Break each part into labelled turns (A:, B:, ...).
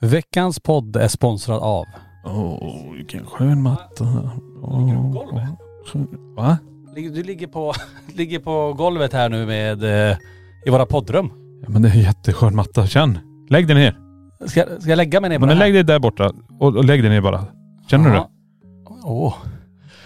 A: Veckans podd är sponsrad av.
B: Åh, vilken skön matta.
A: På golvet?
B: Va?
A: Du ligger på, ligger på golvet här nu med eh, i våra poddrum.
B: Ja, men det är en jätteskön matta. Känn. Lägg dig ner.
A: Ska, ska jag lägga mig ner på
B: Men
A: den här?
B: lägg dig där borta och, och lägg dig ner bara. Känner du
A: Ja.
B: det?
A: Åh.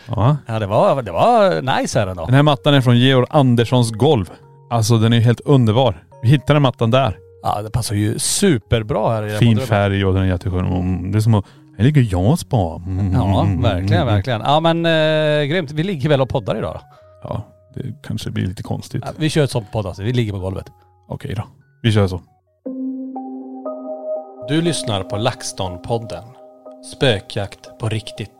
B: Ja.
A: Ja det var, det var nice här ändå.
B: Den här mattan är från Georg Anderssons golv. Alltså den är helt underbar. Vi hittade mattan där.
A: Ja det passar ju superbra här i
B: Fin färg och den är jätteskön. Mm, Det är som att... Här ligger jag och spa. Mm,
A: Ja
B: mm,
A: verkligen,
B: mm.
A: verkligen. Ja men eh, grymt. Vi ligger väl och poddar idag då?
B: Ja, det kanske blir lite konstigt.
A: Ja, vi kör ett sånt poddavsnitt. Vi ligger på golvet.
B: Okej då. Vi kör så.
C: Du lyssnar på LaxTon-podden. Spökjakt på riktigt.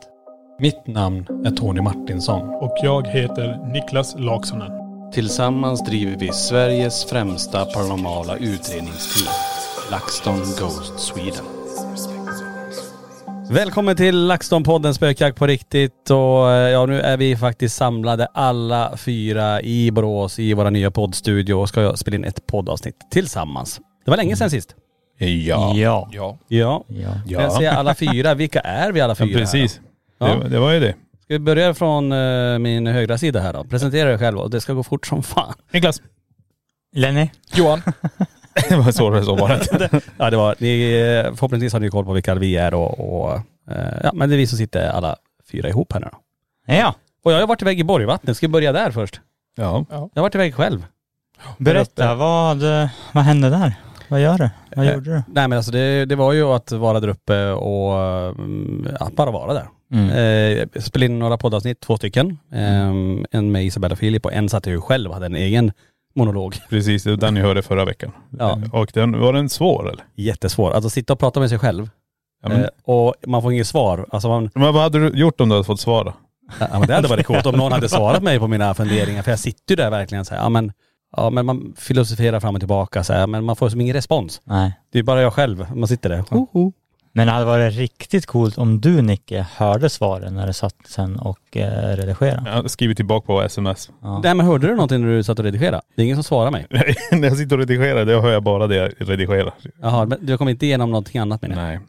C: Mitt namn är Tony Martinsson.
D: Och jag heter Niklas Laksonen.
C: Tillsammans driver vi Sveriges främsta paranormala utredningsteam. LaxTon Ghost Sweden.
A: Välkommen till LaxTon-podden Spökjakt på riktigt och eh, ja nu är vi faktiskt samlade alla fyra i Borås i våra nya poddstudio och ska spela in ett poddavsnitt tillsammans. Det var länge sedan sist.
B: Ja.
E: Ja.
C: Ja.
A: Ja.
E: Ja.
A: Jag säga alla fyra, vilka är vi alla
B: Ja,
A: fyra?
B: precis.
A: Här då?
B: Det,
A: Ja.
B: det var ju det.
A: Ska vi börja från eh, min högra sida här då? Presentera dig själv och det ska gå fort som fan.
B: Niklas.
E: Lenny?
C: Johan.
B: det var så det så var det.
A: Ja det var, ni, eh, förhoppningsvis har ni koll på vilka vi är och, och eh, ja men det är vi som sitter alla fyra ihop här nu då.
E: Ja.
A: Och jag har varit iväg i Borgvattnet, ska vi börja där först?
B: Ja.
A: Jag har varit iväg själv.
E: Berätta, vad, vad hände där? Vad gör du? Vad
A: Eh,
E: gjorde du?
A: Nej men alltså det, det var ju att vara där uppe och mm, ja, bara vara där.
E: Mm.
A: Eh, jag spelade in några poddavsnitt, två stycken. Eh, en med Isabella Filip och en satt jag ju själv och hade en egen monolog.
B: Precis, det var den ni hörde förra veckan.
A: Ja.
B: Och den, var den svår eller?
A: Jättesvår. Alltså sitta och prata med sig själv
B: Ja, men,
A: eh, och man får inget svar. Alltså man,
B: men vad hade du gjort om du hade fått svara?
A: ja, men det hade varit coolt om någon hade svarat mig på mina funderingar. För jag sitter ju där verkligen så här, ja men, ja men man filosoferar fram och tillbaka så här, men man får som ingen respons.
E: Nej.
A: Det är bara jag själv, man sitter där.
E: Men det hade varit riktigt coolt om du Nicke hörde svaren när du satt sen och eh, redigerade.
B: Jag hade skrivit tillbaka på sms.
E: Ja.
A: Nej men hörde du någonting när du satt och redigerade? Det är ingen som svarar mig.
B: När jag sitter och redigerar, det hör jag bara det jag redigerar.
A: Jaha, men du kom inte igenom någonting annat menar jag?
B: Nej.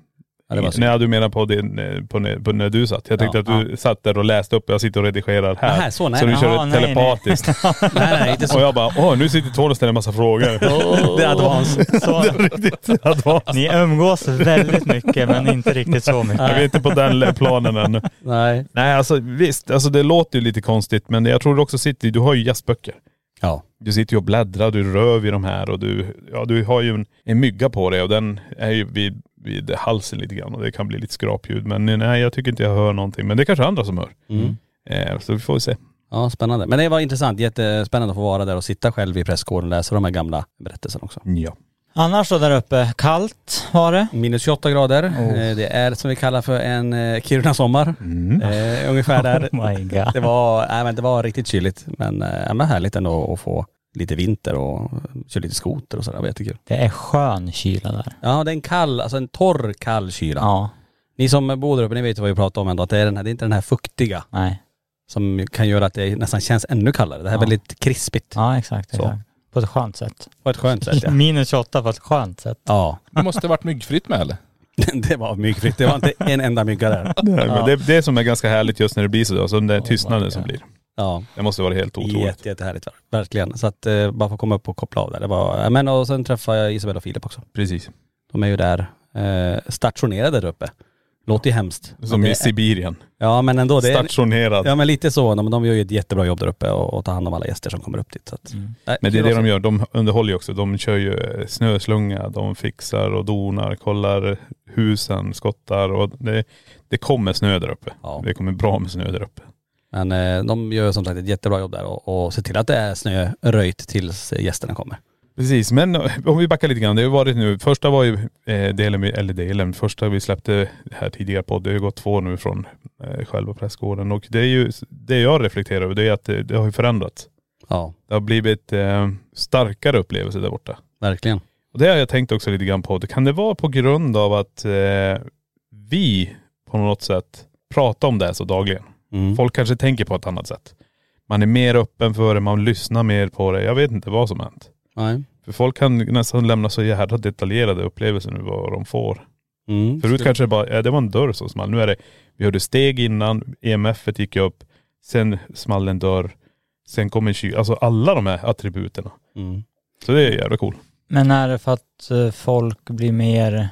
A: Ja, det var synd.
B: Nej, du menar på, din, eh, på, när- på när du satt. Jag tänkte
A: Ja,
B: att du satt där och läste upp, jag sitter och redigerar här.
A: Nähä, så nej.
B: så du
E: Jaha, nej, nej.
B: telepatiskt.
A: nej, nej, inte så.
B: Och jag bara, åh nu sitter Tony och ställer en massa frågor.
A: Det är advans.
E: Så,
B: Riktigt advans.
E: ni umgås väldigt mycket men inte riktigt så mycket.
B: Jag är inte på den planen ännu.
A: Nej.
B: Nej alltså visst, alltså det låter ju lite konstigt men jag tror du också sitter, du har ju gästböcker.
A: Ja.
B: Du sitter ju och bläddrar, du rör vid de här och du, ja du har ju en, en mygga på dig och den är ju vid, vid halsen lite grann och det kan bli lite skrapljud. Men nej jag tycker inte jag hör någonting. Men det är kanske andra som hör.
A: Mm.
B: Eh, så vi får se.
A: Ja, spännande. Men det var intressant, jättespännande att få vara där och sitta själv i presskåren och läsa de här gamla berättelserna också.
B: Ja.
E: Annars då där uppe, kallt var det.
A: Minus 28 grader.
E: Oh.
A: Eh, Det är som vi kallar för en eh, Kiruna-sommar.
B: Mm.
A: Eh, ungefär där.
E: Oh my god.
A: Det var, nej, men det var riktigt kyligt. Men, eh, men härligt ändå att få lite vinter och köra lite skoter och sådär. Det var jättekul.
E: Det är skön kyla där.
A: Ja, det är en kall, alltså en torr kall kyla.
E: Ja.
A: Ni som bor där uppe, ni vet ju vad vi pratar om ändå. Att det är, den här, det är inte den här fuktiga
E: Nej.
A: som kan göra att det nästan känns ännu kallare. Det här är
E: Ja.
A: väldigt krispigt.
E: Ja exakt.
A: Så.
E: exakt. På ett skönt sätt.
A: På ett skönt sätt ja.
E: Minus 28 på ett skönt sätt.
A: Ja,
C: Det måste varit myggfritt med eller?
A: det var myggfritt. Det var inte en enda mygga där.
B: Nej, men det, det som är ganska härligt just när det blir så, alltså den där
E: Oh
B: tystnaden
E: my
B: som blir.
A: Ja,
B: Det måste vara helt otroligt.
A: jätte, jättehärligt. Verkligen. Så att eh, bara få komma upp och koppla av där. Det var, men och sen träffade jag Isabella och Filip också.
B: Precis.
A: De är ju där eh, stationerade där uppe. Låter ju hemskt.
B: Som i
A: det,
B: Sibirien.
A: Ja men ändå. Det är,
B: Stationerad.
A: ja men lite så. Men de gör ju ett jättebra jobb där uppe och, och tar hand om alla gäster som kommer upp dit. Så att,
E: Mm.
A: nej,
B: Men det är det de gör. De underhåller ju också. De kör ju eh, snöslunga, de fixar och donar, kollar husen, skottar och det, det kommer snö där uppe.
A: Ja.
B: Det kommer bra med snö där uppe.
A: Men eh, de gör som sagt ett jättebra jobb där och, och ser till att det är snöröjt tills gästerna kommer.
B: Precis, men eh, om vi backar lite grann. Det har varit nu, första var ju eh, delen, eller delen, första vi släppte här tidigare på, det har ju gått två nu från eh, själva pressgården och det är ju, det jag reflekterar över det är att det, det har ju förändrats.
A: Ja,
B: Det har blivit eh, starkare upplevelser där borta.
A: verkligen.
B: Och det har jag tänkt också lite grann på. Kan det vara på grund av att eh, vi på något sätt pratar om det så dagligen?
A: Mm.
B: Folk kanske tänker på ett annat sätt. Man är mer öppen för det, man lyssnar mer på det. Jag vet inte vad som hänt.
A: Nej.
B: För folk kan nästan lämna så jävla detaljerade upplevelser nu vad de får.
A: Mm.
B: Förut kanske det bara, ja, det var en dörr som small. Nu är det, vi hörde steg innan, EMF gick upp, sen small en dörr, sen kom en kyl. Alltså alla de här attributerna.
A: Mm.
B: Så det är jävla cool.
E: Men är det för att eh, folk blir mer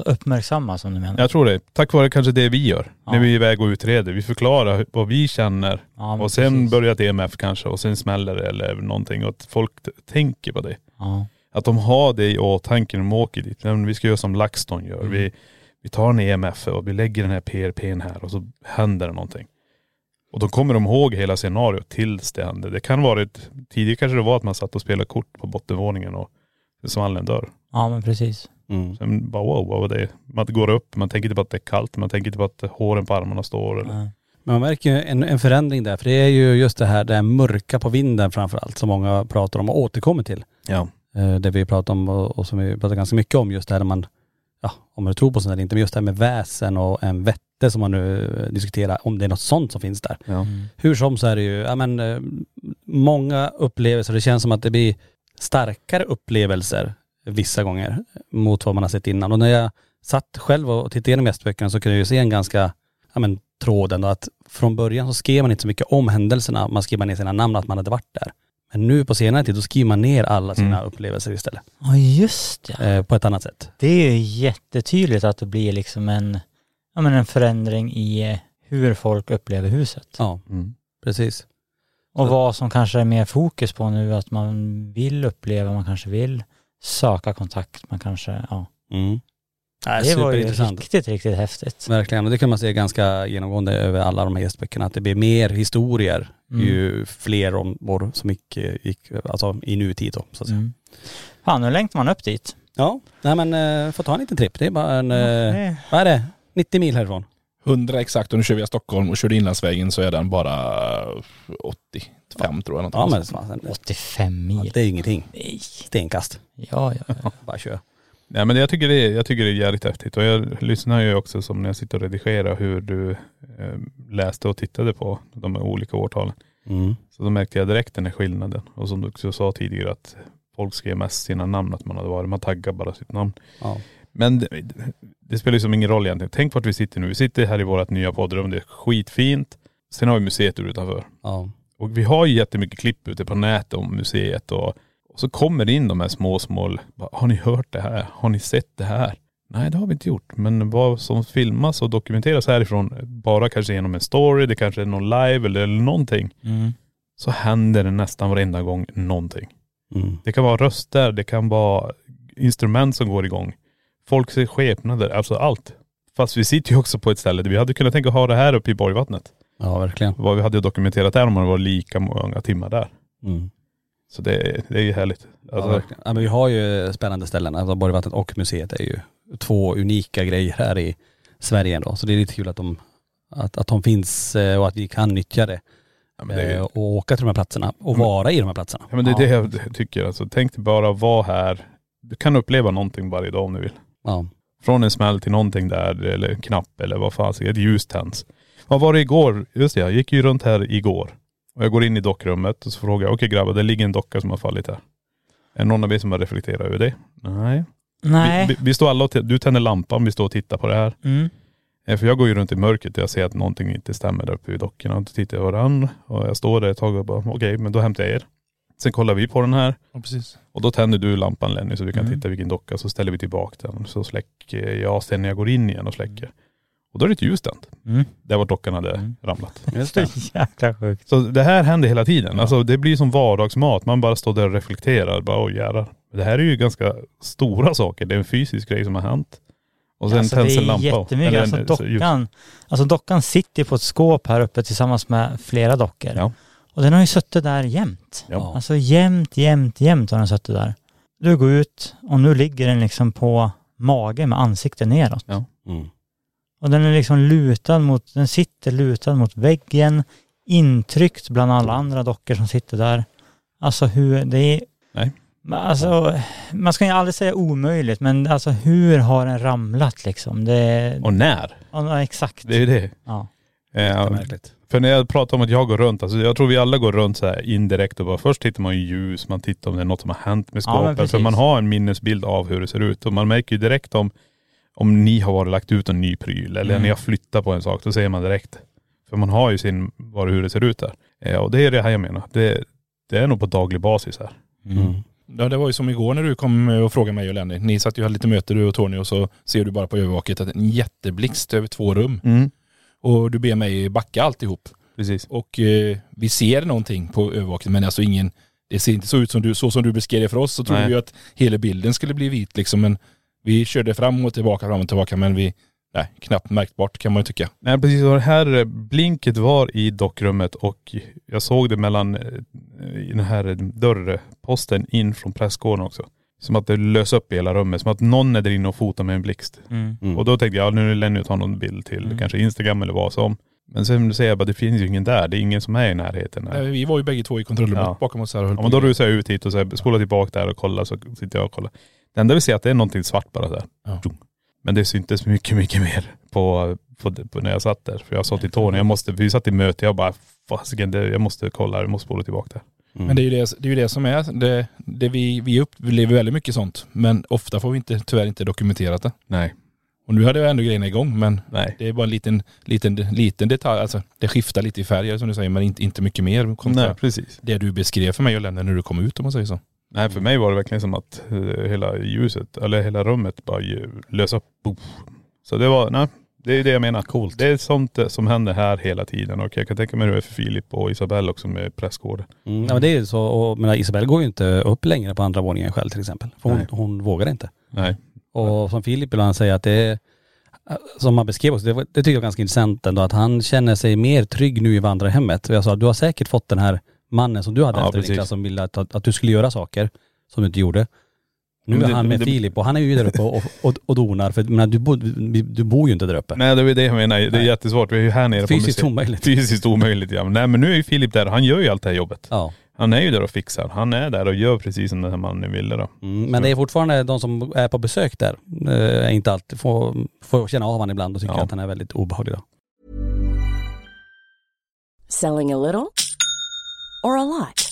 E: alltså uppmärksamma som du menar?
B: Jag tror det. Tack vare kanske det vi gör.
E: Ja.
B: När vi är iväg och utreder. Vi förklarar vad vi känner.
E: Ja,
B: och sen
E: precis.
B: börjar ett EMF kanske och sen smäller det eller någonting. Och att folk tänker på det.
E: Ja.
B: Att de har det i åtanke när de åker dit. Men Vi ska göra som LaxTon gör.
E: Mm.
B: Vi, vi tar en EMF och vi lägger den här PRPn här och så händer det någonting. Och då kommer de ihåg hela scenariot tills det händer. Det kan vara ett, tidigare kanske det var att man satt och spelade kort på bottenvåningen och det small en dörr.
E: ja, men precis.
B: Sen bara wow, vad var det? Man går upp, man tänker inte på att det är kallt, man tänker inte på att håren på armarna står. Eller.
E: Ja.
A: Men man märker ju en, en förändring där, för det är ju just det här, det här mörka på vinden framför allt, som många pratar om och återkommer till.
B: Ja.
A: Eh, det vi pratar om och, och som vi pratar ganska mycket om, just det här när man, ja, om man tror på sånt eller inte, men just det här med väsen och en vette som man nu eh, diskuterar, om det är något sånt som finns där.
B: Ja.
E: Mm.
A: Hur som så är det ju, ja men eh, många upplevelser, det känns som att det blir starkare upplevelser vissa gånger mot vad man har sett innan. Och när jag satt själv och tittade igenom gästböckerna så kunde jag ju se en ganska, ja men tråden då, att från början så skrev man inte så mycket om händelserna, man skrev bara ner sina namn, att man hade varit där. Men nu på senare tid, då skriver man ner alla sina
B: Mm.
A: upplevelser istället.
E: Ja, just ja.
A: Eh, på ett annat sätt.
E: Det är ju jättetydligt att det blir liksom en, ja, men en förändring i hur folk upplever huset.
A: Ja,
B: Mm.
A: precis.
E: Och
A: Så-
E: vad som kanske är mer fokus på nu, att man vill uppleva, man kanske vill söka kontakt, man kanske, ja.
A: Mm. Nej,
E: det var ju riktigt, riktigt häftigt.
A: Verkligen, och det kan man se ganska genomgående över alla de här gästböckerna, att det blir mer historier
E: Mm.
A: ju fler om år som gick, gick alltså i nutid då, så att säga.
E: Mm. Fan, nu längtar man upp dit.
A: Ja, nej men äh, får ta en liten tripp. Det är bara en, eh, vad är det? 90 mil härifrån?
F: 100 exakt och nu kör vi via Stockholm och kör du inlandsvägen så är den bara 85 tror jag.
A: Ja men
F: någonting.
A: fan,
E: 85
A: ja,
E: mil.
A: det är ingenting.
E: Nej.
A: Stenkast.
E: Ja, ja, ja.
A: Bara kör.
B: Nej men jag tycker, det är, jag tycker det är jävligt häftigt och jag lyssnar ju också som när jag sitter och redigerar hur du eh, läste och tittade på de olika årtalen.
A: Mm.
B: Så då märkte jag direkt den här skillnaden. Och som du också sa tidigare att folk skrev mest sina namn att man hade varit, man taggar bara sitt namn.
A: Ja.
B: Men det, det spelar ju som ingen roll egentligen. Tänk vart vi sitter nu. Vi sitter här i vårt nya poddrum, det är skitfint. Sen har vi museet utanför.
A: Ja.
B: Och vi har ju jättemycket klipp ute på nätet om museet och, och så kommer det in de här små, små, bara, har ni hört det här? Har ni sett det här? Nej det har vi inte gjort. Men vad som filmas och dokumenteras härifrån, bara kanske genom en story, det kanske är någon live eller, eller någonting.
E: Mm.
B: Så händer det nästan varenda gång någonting.
A: Mm.
B: Det kan vara röster, det kan vara instrument som går igång. Folk ser skepnader, alltså allt. Fast vi sitter ju också på ett ställe där vi hade kunnat tänka ha det här uppe i Borgvattnet.
A: ja, verkligen.
B: Vad vi hade dokumenterat där om man var lika många timmar där.
A: Mm.
B: Så det, det är ju härligt.
A: Ja,
B: Alltså,
A: verkligen. ja, men vi har ju spännande ställen. Alltså Borgvattnet och museet är ju två unika grejer här i Sverige ändå. Så det är lite kul att de, att, att de finns eh, och att vi kan nyttja det.
B: ja, det, är,
A: Eh, och åka till de här platserna och
B: Men-
A: vara i de här platserna.
B: ja, men det är det jag tycker. Alltså, tänk dig bara vara här. Du kan uppleva någonting varje dag om du vill.
A: Ja.
B: Från en smäll till någonting där eller knapp eller vad fan, ett ljus tänds. Vad var det igår? Just det, jag gick ju runt här igår. Och jag går in i dockrummet och så frågar jag, okej grabbar det ligger en docka som har fallit här. Är det någon av er som har reflekterat över det? Nej.
E: Nej.
B: Vi, vi, vi står alla och du tänder lampan, vi står och tittar på det här.
E: Mm.
B: Eh, För jag går ju runt i mörkret och jag ser att någonting inte stämmer där uppe vid dockorna. Och då tittar jag varann och jag står där ett tag och bara, okej men då hämtar jag er. Sen kollar vi på den här
F: Ja, precis.
B: och då tänder du lampan Lenny så vi kan
E: Mm.
B: titta vilken docka så ställer vi tillbaka den. Så släcker jag sen när jag går in igen och släcker. Och då är det ett ljus tänt.
E: Mm.
B: Där var dockan hade
E: Mm.
B: ramlat.
A: Just det.
E: jäkla sjukt.
B: Så det här händer hela tiden. Alltså det blir som vardagsmat. Man bara står där och reflekterar. Bara oj jävlar. Det här är ju ganska stora saker. Det är en fysisk grej som har hänt. Och sen
E: alltså,
B: tänds
E: det
B: en
E: är
B: lampa.
E: jättemycket.
B: Eller
E: Alltså,
B: en- så ljus.
E: dockan, alltså dockan sitter på ett skåp här uppe tillsammans med flera dockor.
B: Ja.
E: Och den har ju suttit där jämt.
B: Ja.
E: Alltså jämt, jämt, jämt har den suttit där. Du går ut och nu ligger den liksom på mage med ansiktet neråt.
A: Mm.
E: Och den är liksom lutad mot, den sitter lutad mot väggen, intryckt bland alla andra dockor som sitter där. Alltså hur, det är...
B: Nej.
E: Alltså, man ska ju aldrig säga omöjligt, men alltså hur har den ramlat liksom? Det,
B: Och när?
E: ja, exakt.
B: Det är ju det.
E: Ja.
B: Eh,
A: Märkligt.
B: För när jag pratar om att jag går runt, alltså jag tror vi alla går runt så här indirekt och bara först tittar man ju ljus, man tittar om det är något som har hänt med
E: Ja,
B: skåpet. för
E: precis.
B: man har en minnesbild av hur det ser ut och man märker ju direkt om, om ni har varit lagt ut en ny pryl eller
F: Mm.
B: ni har flyttat på en sak, då ser man direkt. För man har ju sin, vad hur det ser ut där. Eh, och det är det här jag menar. Det, det är nog på daglig basis här.
A: Mm.
F: Ja det var ju som igår när du kom och frågade mig och Lenny. Ni satt ju och hade lite möte du och Tony och så ser du bara på övervaket att en jätteblixt över två rum. Och du ber mig backa alltihop.
B: Precis.
F: Och eh, vi ser någonting på övervakningen men alltså ingen, det ser inte så ut som du, så som du beskrev det för oss så trodde vi att hela bilden skulle bli vit liksom men vi körde fram och tillbaka, fram och tillbaka men vi, nej knappt märkbart kan man ju tycka.
B: Nej precis, och det här eh, blinket var i dockrummet och jag såg det mellan eh, i den här dörrposten in från prästgården också. Som att det lös upp i hela rummet, som att någon är där inne och fotar med en blixt.
A: Mm.
B: Och då tänkte jag, ja, nu är det Lenny att ta någon bild till
F: Mm.
B: kanske Instagram eller vad som. Men sen säger jag bara, det finns ju ingen där. Det är ingen som är i närheten.
F: Nej,
B: Här.
F: vi var ju bägge två i kontrollrummet
B: Ja.
F: bakom oss här och höll
B: Ja, men då rusar jag ut hit och så spolar tillbaka där och kollar så sitter jag och kollar. Det enda vi ser är att det är någonting svart bara där.
F: Ja.
B: Men det syntes mycket, mycket mer på, på, på när jag satt där. För jag sa till Tony, jag måste, vi satt i möte, jag bara fasiken, jag måste kolla, jag måste spola tillbaka där.
A: Mm.
F: Men det är ju det, det, är det som är, det, det vi, vi upplever väldigt mycket sånt. Men ofta får vi inte, tyvärr inte dokumenterat det.
B: Nej.
F: Och nu hade jag ändå grejerna igång men
B: Nej.
F: det är bara en liten, liten, liten detalj. Alltså det skiftar lite i färger som du säger men inte, inte mycket mer.
B: Nej, precis.
F: Det du beskrev för mig och Lennon när du kom ut om man säger så.
B: Nej för mig var det verkligen som att eh, hela ljuset, eller hela rummet bara lös upp. Så det var, nej, det är det jag menar.
A: Coolt.
B: Det är sånt eh, som händer här hela tiden och jag kan tänka mig hur det är för Filip och Isabelle också med prästgården.
A: Mm. Ja men det är ju så, och men Isabelle går ju inte upp längre på andra våningen själv till exempel. För hon, hon vågar inte.
B: Nej.
A: Och som Filip ibland säger att det är, som han beskrev också, det, var- det tycker jag är ganska intressant ändå, att han känner sig mer trygg nu i vandrarhemmet. Och jag sa, du har säkert fått den här mannen som du hade
B: Ja,
A: efter
B: precis.
A: Niklas som ville att, att, att du skulle göra saker som du inte gjorde. Nu är
B: det-
A: han med
B: det-
A: Filip och han är ju där uppe och, och, och donar för men, du, bo, du bor ju inte där uppe.
B: Nej det är det jag menar, det är
A: Nej.
B: jättesvårt. Vi är ju här nere på
A: Fysiskt
B: museet.
A: omöjligt.
B: Fysiskt omöjligt ja. Men Nej men nu är ju Filip där, han gör ju allt det här jobbet.
A: Ja.
B: Han är ju där och fixar. Han är där och gör precis som den här mannen ville då.
A: Mm, men det är fortfarande de som är på besök där, eh, är inte alltid, får, får känna av honom ibland och tycker
B: Ja.
A: att han är väldigt obehaglig då.
G: Selling a little or a lot?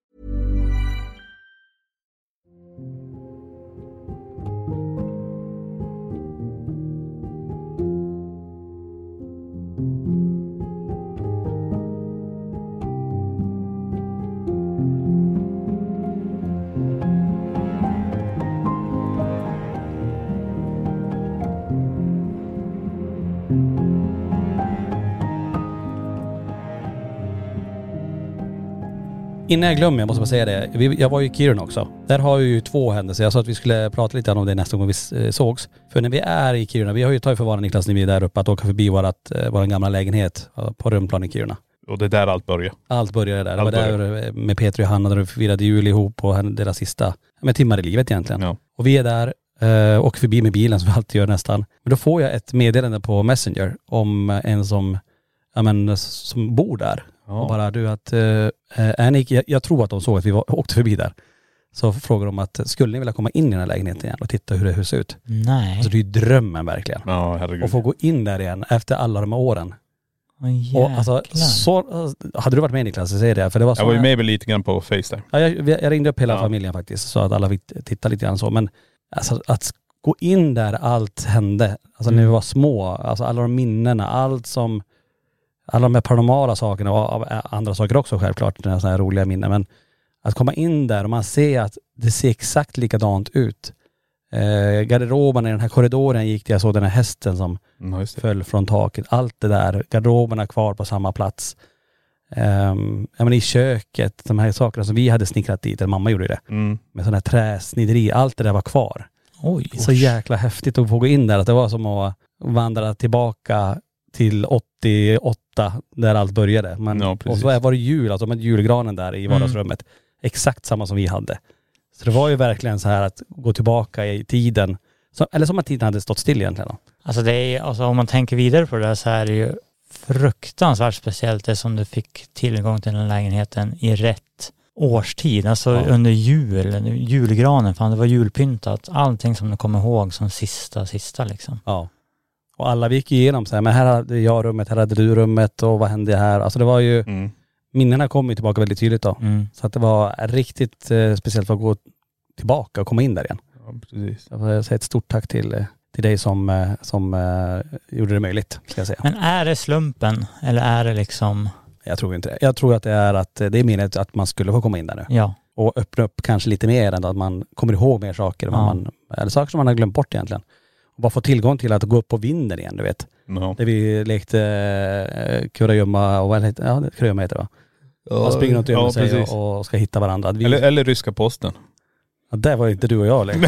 A: Innan jag glömmer, jag måste bara säga det. Jag var ju i Kiruna också. Där har vi ju två händelser. Jag sa att vi skulle prata lite om det nästa gång vi eh, sågs. För när vi är i Kiruna, vi har ju tagit för vana Niklas när vi är där uppe att åka förbi vårat, eh, vår gamla lägenhet eh, på Rönnplan i Kiruna.
B: Och det är där allt börjar.
A: Allt började där. Det var
B: Allt
A: där med Peter och Johanna där vi firade jul ihop och deras sista, med timmar i livet egentligen.
B: Ja.
A: Och vi är där, åker förbi med bilen som vi alltid gör nästan. Men då får jag ett meddelande på Messenger om en som ja men som bor där.
B: Ja.
A: Och bara du att, eh, är ni, jag, jag tror att de såg att vi var, åkte förbi där. Så frågade de att, skulle ni vilja komma in i den här lägenheten igen och titta hur det ser ut?
E: Nej.
A: Alltså det är ju drömmen verkligen.
B: Ja herregud.
A: Och få gå in där igen efter alla de här åren.
E: Åh,
A: Och alltså, så, hade du varit med Niklas, så säger det. För det var så
B: Jag var ju med väl lite grann på Facetime.
A: Ja, jag, jag ringde upp hela
B: Ja.
A: familjen faktiskt så att alla fick titta lite grann så. Men alltså att gå in där allt hände, alltså när vi var små, alltså alla de minnena, allt som, alla de här paranormala sakerna och av- andra saker också självklart, sådana här roliga minnen. Men att komma in där och man ser att det ser exakt likadant ut. Eh, garderoben i den här korridoren gick till, jag såg den här hästen som
B: det.
A: föll från taket. Allt det där, garderoberna kvar på samma plats. Um, ja men i köket, de här sakerna som vi hade snickrat dit, eller mamma gjorde det,
B: Mm.
A: med sådana här träsnidderi, allt det där var kvar.
E: Oj.
A: Så jäkla häftigt att få gå in där, att det var som att vandra tillbaka till 88 där allt började. Men,
B: Ja,
A: och så var det jul, alltså med julgranen där i vardagsrummet. Exakt samma som vi hade. Så det var ju verkligen så här att gå tillbaka i tiden, så, eller som att tiden hade stått still egentligen. Då.
E: Alltså det är, alltså om man tänker vidare på det där så är det ju fruktansvärt speciellt det som du fick tillgång till den lägenheten i rätt årstid. Alltså
A: Ja.
E: under jul, julgranen, fan det var julpyntat. Allting som du kommer ihåg som sista, sista liksom.
A: Ja. Och alla vi gick igenom så här, men här hade jag rummet, här hade du rummet och vad hände här? Alltså det var ju,
B: Mm.
A: minnena kom ju tillbaka väldigt tydligt då.
E: Mm.
A: Så att det var riktigt eh, speciellt för att gå tillbaka och komma in där igen.
B: Ja, precis.
A: Jag får säga ett stort tack till, eh, till dig som, eh, som eh, gjorde det möjligt, ska jag säga.
E: Men är det slumpen eller är det liksom,
A: Jag tror inte det. Jag tror att det är att eh, det är meningen att man skulle få komma in där nu.
E: ja,
A: Och öppna upp kanske lite mer än att man kommer ihåg mer saker.
E: Ja.
A: Man, eller saker som man har glömt bort egentligen. Bara få tillgång till att gå upp på vinden igen, du vet.
B: Ja.
A: Där vi lekte eh, kurragömma och vad heter, ja, kurragömma heter det va? Man springer runt och gömmer
B: ja,
A: sig
B: precis.
A: och, och ska hitta varandra. Vi,
B: Eller, eller ryska posten.
A: ja, där var ju inte du och jag längre.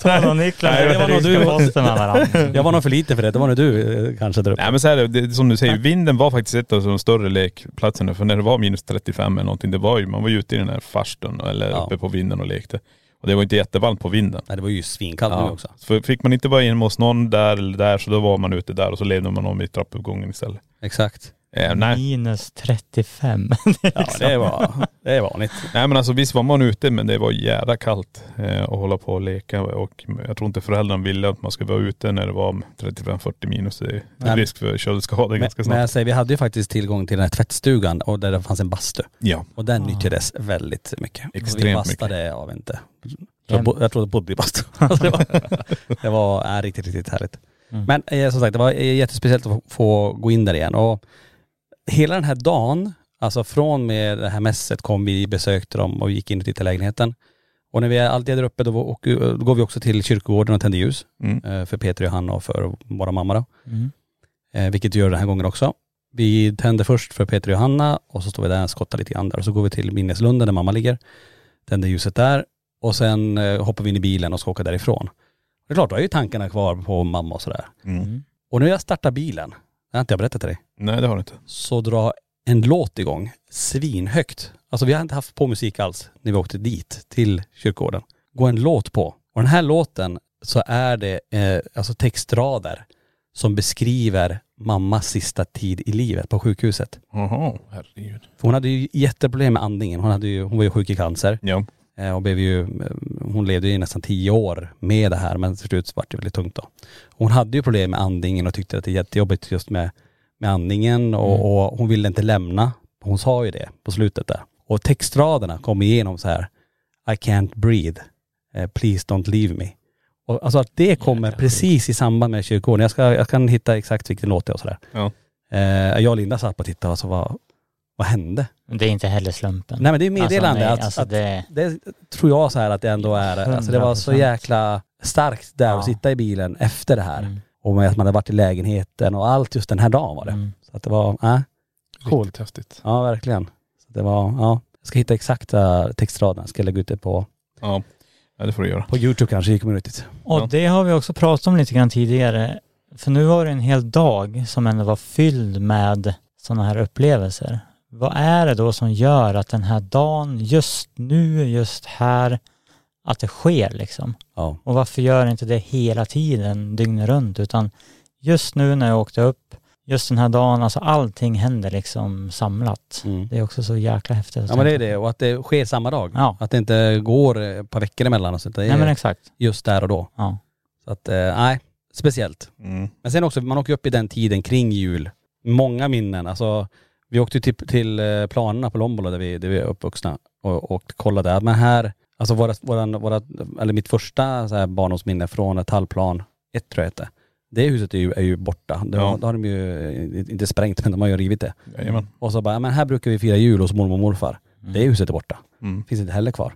E: Tom och Niklas
A: Nej, det var nog du.
E: posten med varandra.
A: jag var nog för lite för det. Det var nog du eh, kanske där uppe.
B: Nej men så här, är det, det, som du säger, vinden var faktiskt ett av de större lekplatserna. För när det var minus 35 eller någonting, det var ju, man var ju ute i den här farstun eller
A: Ja.
B: uppe på vinden och lekte. Och det var inte jättevarmt på vinden.
A: Nej det var ju svinkallt nu också.
B: För fick man inte vara inne hos någon där eller där så då var man ute där och så levde man om i trappuppgången istället.
A: Exakt.
B: Eh, nej.
E: Minus 35.
A: Ja det var, det är vanligt.
B: nej men alltså visst var man ute men det var jävla kallt eh, att hålla på och leka och jag tror inte föräldrarna ville att man skulle vara ute när det var 35-40 minus. Det är
A: Nej.
B: risk för köldskador
A: Men,
B: ganska
A: men
B: snabbt.
A: jag säger, vi hade ju faktiskt tillgång till den här tvättstugan och där det fanns en bastu.
B: Ja.
A: Och den nyttjades väldigt mycket. Och vi
B: Extremt
A: bastade, jag vet inte. Jag, bo, jag bodde i bastu. Alltså det var, det var är riktigt, riktigt härligt.
E: Mm.
A: Men eh, som sagt, det var eh, jättespeciellt att få, få gå in där igen. Och hela den här dagen, alltså från med det här mässet kom vi, besökte dem och gick in och tittade i lägenheten. Och när vi är alltid där uppe då, och, då går vi också till kyrkogården och tänder ljus.
B: Mm.
A: eh, För Peter och Johanna och för våra mamma då.
E: Mm.
A: Eh, vilket vi gör den här gången också. Vi tänder först för Peter och Johanna och så står vi där och skottar lite grann där. Och så går vi till minneslunden där mamma ligger. Tänder ljuset där. Och sen eh, hoppar vi in i bilen och ska åka därifrån. Det är klart, då är ju tankarna kvar på mamma och sådär.
B: Mm.
A: Och när jag startar bilen, det har inte jag berättat till dig,
B: Nej det har du inte.
A: så drar en låt igång svinhögt. Alltså vi har inte haft på musik alls när vi åkte dit till kyrkogården. Går en låt på. Och den här låten så är det eh, alltså textrader som beskriver mammas sista tid i livet på sjukhuset.
B: Jaha.
F: Herregud.
A: För hon hade ju jätteproblem med andningen. Hon, hade ju, hon var ju sjuk i cancer.
B: Ja.
A: Eh, och blev ju, hon levde ju nästan tio år med det här men till slut var det väldigt tungt då. Hon hade ju problem med andningen och tyckte att det är jättejobbigt just med, med andningen och, och hon ville inte lämna. Hon sa ju det på slutet där. Och textraderna kom igenom så här. I can't breathe. Eh, please don't leave me. Och alltså att det kommer precis i samband med kyrkogården. Jag, ska, jag kan hitta exakt vilken låt det är och sådär.
B: Ja.
A: Eh, jag och Linda satt på och tittade och så vad, vad hände?
E: Det är inte heller slumpen.
A: Nej men det är meddelande
E: Alltså, nej,
A: att,
E: alltså
A: att
E: det-
A: det tror jag så här att det ändå är, alltså det var så
E: 100%.
A: jäkla starkt där
E: Ja.
A: att sitta i bilen efter det här.
E: Mm.
A: Och med att man hade varit i lägenheten och allt just den här dagen var det.
E: Mm.
A: Så att det var, äh, Coolt.
F: Riktigt häftigt.
A: ja verkligen. Så det var, ja. Jag ska hitta exakta textraderna, ska lägga ut det på,
B: Ja. ja det får du göra.
A: på youtube kanske i communityt.
E: Och
B: Ja.
E: det har vi också pratat om lite grann tidigare. För nu var det en hel dag som ändå var fylld med sådana här upplevelser. Vad är det då som gör att den här dagen, just nu, just här, att det sker liksom?
A: Ja.
E: Och varför gör inte det hela tiden, dygnet runt, utan just nu när jag åkte upp, just den här dagen, alltså allting händer liksom samlat.
A: Mm.
E: Det är också så jäkla häftigt.
A: Ja men det är det och att det sker samma dag.
E: Ja.
A: Att det inte går ett par veckor emellan och sånt. Det är
E: Nej men exakt.
A: just där och då.
E: Ja.
A: Så att, eh, nej, speciellt.
B: Mm.
A: Men sen också, man åker upp i den tiden kring jul. Många minnen. Alltså, vi åkte ju till, till eh, planerna på Lombola där vi, där vi är uppvuxna och, och kollade. Men här, alltså våra, våra, våra, eller mitt första så här barndomsminne från Tallplan 1 tror jag hette. Det huset är ju, är ju borta. Det,
B: Ja.
A: har, det har de ju eh, inte sprängt men de har ju rivit det.
B: Jajamän.
A: Och så bara, ja, men här brukar vi fira jul hos mormor och morfar. Det huset är borta.
B: Mm.
A: Finns inte heller kvar.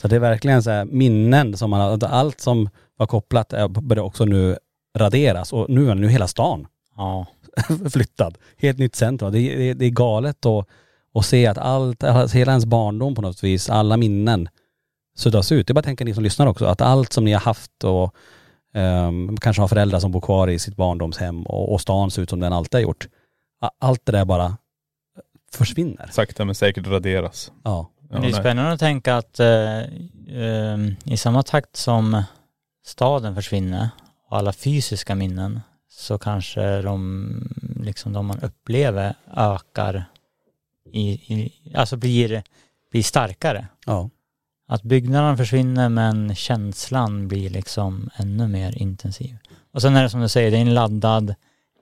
A: Så det är verkligen så här minnen som man allt som var kopplat börjar också nu raderas och nu är nu hela stan
E: Ja.
A: flyttad. Helt nytt centrum. Det, är- det, är- det är galet att, att se att allt, alltså hela ens barndom på något vis, alla minnen suddas ut. Det är bara att tänka ni som lyssnar också, att allt som ni har haft och ehm, kanske har föräldrar som bor kvar i sitt barndomshem och, och stan ser ut som den alltid har gjort. Allt det där bara försvinner.
B: Sakta men säkert raderas.
A: Ja.
E: Men det är spännande att tänka att eh, eh, i samma takt som staden försvinner och alla fysiska minnen så kanske de, liksom de man upplever ökar i, i alltså blir, blir starkare.
A: Ja.
E: Att byggnaderna försvinner men känslan blir liksom ännu mer intensiv. Och sen är det som du säger, det är en laddad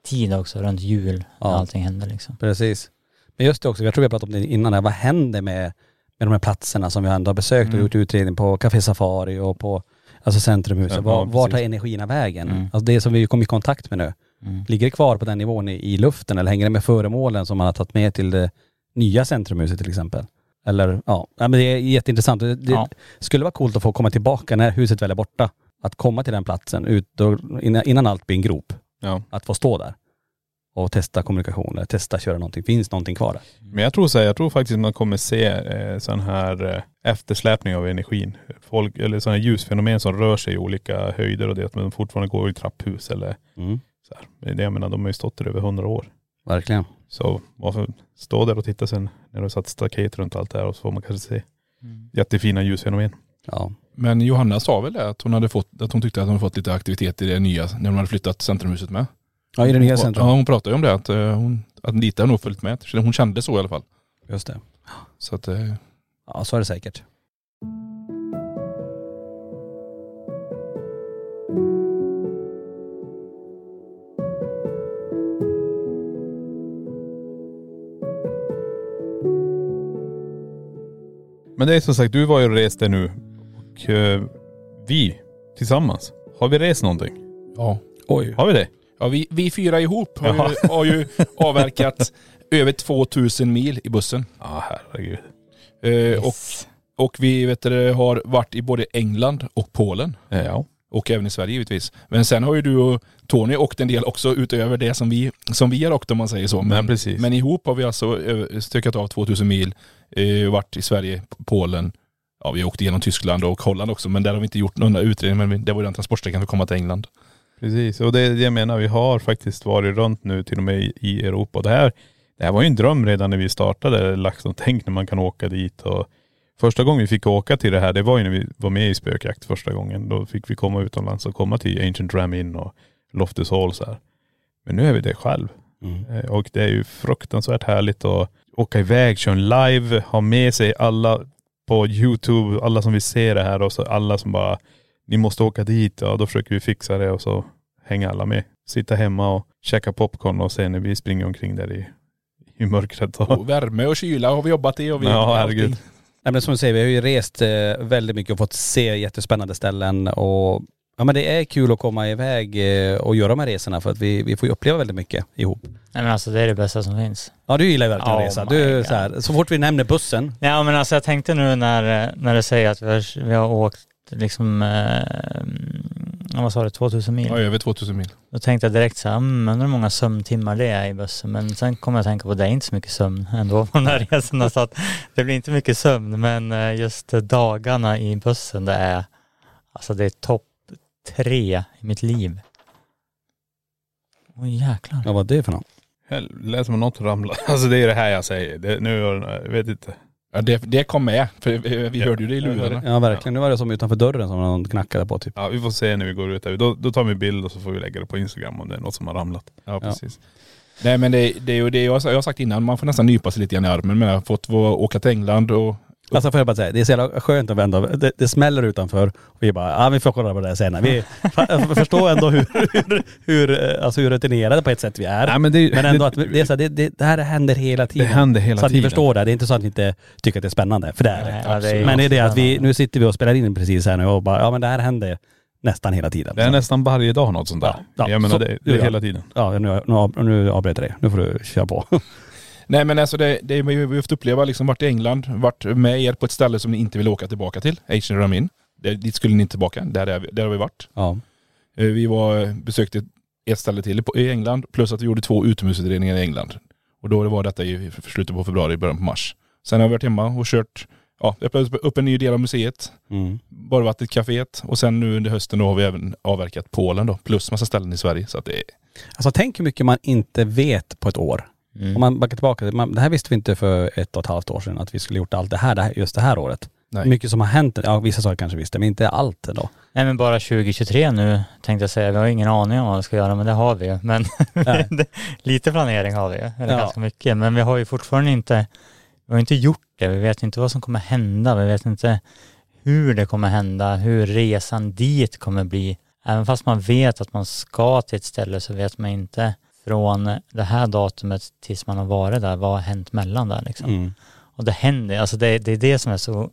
E: tid också runt jul när
A: Ja.
E: allting händer liksom.
A: Precis. Men just det också, jag tror vi har pratat om det innan, här, vad händer med, med de här platserna som vi ändå har besökt och
E: Mm.
A: gjort utredning på Café Safari och på alltså Centrumhuset.
B: Ja,
A: var, var tar energierna vägen?
E: Mm.
A: Alltså det som vi kom i kontakt med nu.
E: Mm.
A: Ligger det kvar på den nivån i, i luften eller hänger det med föremålen som man har tagit med till det nya Centrumhuset till exempel? Eller ja, ja men det är jätteintressant. Det,
E: Ja.
A: skulle vara coolt att få komma tillbaka när huset väl är borta. Att komma till den platsen ut innan, innan allt blir en grop.
B: Ja.
A: Att få stå där och testa kommunikationer, testa köra någonting. Finns någonting kvar där?
B: Men jag tror så här, jag tror faktiskt man kommer se eh, sån här eh, eftersläpning av energin. Folk, eller sådana här ljusfenomen som rör sig i olika höjder och det att man fortfarande går i trapphus eller
A: Mm.
B: så här. Det jag menar, de har ju stått där över hundra år.
A: Verkligen.
B: Så varför stå där och titta sen när du har satt staket runt allt det här och så får man kanske se
E: Mm.
B: jättefina ljusfenomen.
A: Ja.
F: Men Johanna sa väl det, att hon, hade fått, att hon tyckte att hon hade fått lite aktivitet i det nya, när de hade flyttat centrumhuset med.
A: Ja i det nya
F: Ja,
A: centrum.
F: hon pratade ju om det, att, eh, hon, att lite har nog följt med. Så Hon kände så i alla fall.
A: Just det.
F: Så att, eh,
A: Ja så är det säkert.
B: Men det är som sagt, du var ju och reste nu och eh, vi tillsammans, har vi rest någonting?
F: ja.
A: Oj.
B: Har vi det?
F: Ja, vi, vi fyra ihop har ju, har ju avverkat över 2000 mil i bussen.
B: Ja herregud.
F: Eh, och, och vi vet du, har varit i både England och Polen.
B: Ja.
F: Och även i Sverige givetvis. Men sen har ju du och Tony åkt en del också utöver det som vi, som vi har åkt om man säger så. Men,
B: Men precis.
F: men ihop har vi alltså ö- stökat av 2000 mil, eh, varit i Sverige, Polen, ja vi har åkt igenom Tyskland och Holland också men där har vi inte gjort någon utredning men det var ju den transportsträckan för att komma till England.
B: Precis, och det är det jag menar. Vi har faktiskt varit runt nu till och med i- Europa. Det här, det här var ju en dröm redan när vi startade LaxTon. Tänk när man kan åka dit. Och första gången vi fick åka till det här, det var ju när vi var med i spökjakt första gången. Då fick vi komma utomlands och komma till Ancient Ram Inn och Loftus Hall så här. Men nu är vi det själv.
A: Mm.
B: Eh, Och det är ju fruktansvärt härligt att åka iväg, köra en live, ha med sig alla på YouTube, alla som vill se det här och så alla som bara, ni måste åka dit. Ja, då försöker vi fixa det och så hänger alla med. Sitta hemma och käka popcorn och sen när vi springer omkring där i, i mörkret. Och,
F: Och värme och kyla har vi jobbat i och vi
B: Ja, herregud.
A: Nej men som du säger, vi har ju rest eh, väldigt mycket och fått se jättespännande ställen och ja men det är kul att komma iväg eh, och göra de här resorna för att vi, vi får ju uppleva väldigt mycket ihop.
E: Nej men alltså det är det bästa som finns.
A: Ja du gillar ju verkligen
E: Oh
A: att resa. Du, så, här, så fort vi nämner bussen,
E: Ja men alltså jag tänkte nu när, när du säger att vi har, vi har åkt liksom, eh, vad sa du, 2000 mil?
F: Ja, över 2000 mil.
E: Då tänkte jag direkt så här, mm, undrar hur många sömntimmar det är i bussen. Men sen kom jag att tänka på att det är inte så mycket sömn ändå på de här resorna. Så att det blir inte mycket sömn. Men eh, just dagarna i bussen, det är, alltså det är topp tre i mitt liv. Oj jäklar.
A: ja vad är det för något?
B: Hell, lät som något ramla. Alltså det är det här jag säger. Det, nu, jag vet inte.
F: Ja, det, det kom med, för vi, vi hörde ju det i lurarna.
A: Ja verkligen, nu var det som utanför dörren som någon knackade på typ.
B: Ja vi får se när vi går ut där. Då, då tar vi bild och så får vi lägga det på Instagram om det är något som har ramlat.
F: Ja, precis. Nej men det, det är ju det jag, har- jag har sagt innan, man får nästan nypa sig lite grann i armen. Men jag har fått åka till England och
A: Alltså får jag bara säga, det är så jävla skönt att vända. Det, det smäller utanför och vi bara, ja vi får kolla på det där senare. Vi förstår ändå hur, hur, hur, eh, alltså hur rutinerade på ett sätt vi är.
B: Nej, men det,
A: Men ändå
B: det,
A: att det, är så här, det, det, det här händer hela
B: det
A: tiden.
B: händer hela
A: så att ni
B: tiden.
A: förstår det. Det är inte så att ni inte tycker att det är spännande, för det är det.
E: Nej, ja, det är
A: men det är det att vi, nu sitter vi och spelar in precis här nu och bara, ja men det här händer nästan hela tiden.
B: Det är nästan varje dag något sånt där.
A: Ja, ja,
B: jag menar
A: så-
B: det, det är
A: ja.
B: hela tiden.
A: Ja, nu, nu, nu avbryter jag dig. Nu får du köra på.
F: Nej men alltså det, det vi har fått uppleva liksom varit i England, varit med er på ett ställe som ni inte vill åka tillbaka till, Asian Ramin. Det, dit skulle ni inte tillbaka, där, är vi, där har vi varit.
A: Ja.
F: Eh, Vi var, besökte ett ställe till i England, plus att vi gjorde två utomhusutredningar i England. Och då var detta i slutet på februari, början på mars. Sen har vi varit hemma och kört, ja, öppnat upp en ny del av museet,
A: Mm.
F: Borgvattnet-caféet och sen nu under hösten då har vi även avverkat Polen då, plus massa ställen i Sverige. Så att det är,
A: Alltså tänk hur mycket man inte vet på ett år.
E: Mm.
A: Om man backar tillbaka, man, det här visste vi inte för ett och ett halvt år sedan att vi skulle gjort allt det här, det här just det här året.
F: nej.
A: Mycket som har hänt, ja vissa saker kanske visste, men inte allt ändå.
E: Nej men bara 2023 nu tänkte jag säga. Vi har ingen aning om vad vi ska göra men det har vi ju. Men lite planering har vi ju. Eller
A: Ja.
E: ganska mycket. Men vi har ju fortfarande inte, vi har inte gjort det. Vi vet inte vad som kommer hända. Vi vet inte hur det kommer hända. Hur resan dit kommer bli. Även fast man vet att man ska till ett ställe så vet man inte från det här datumet tills man har varit där, vad har hänt mellan där liksom.
A: Mm.
E: Och det händer, alltså det, det är det som är så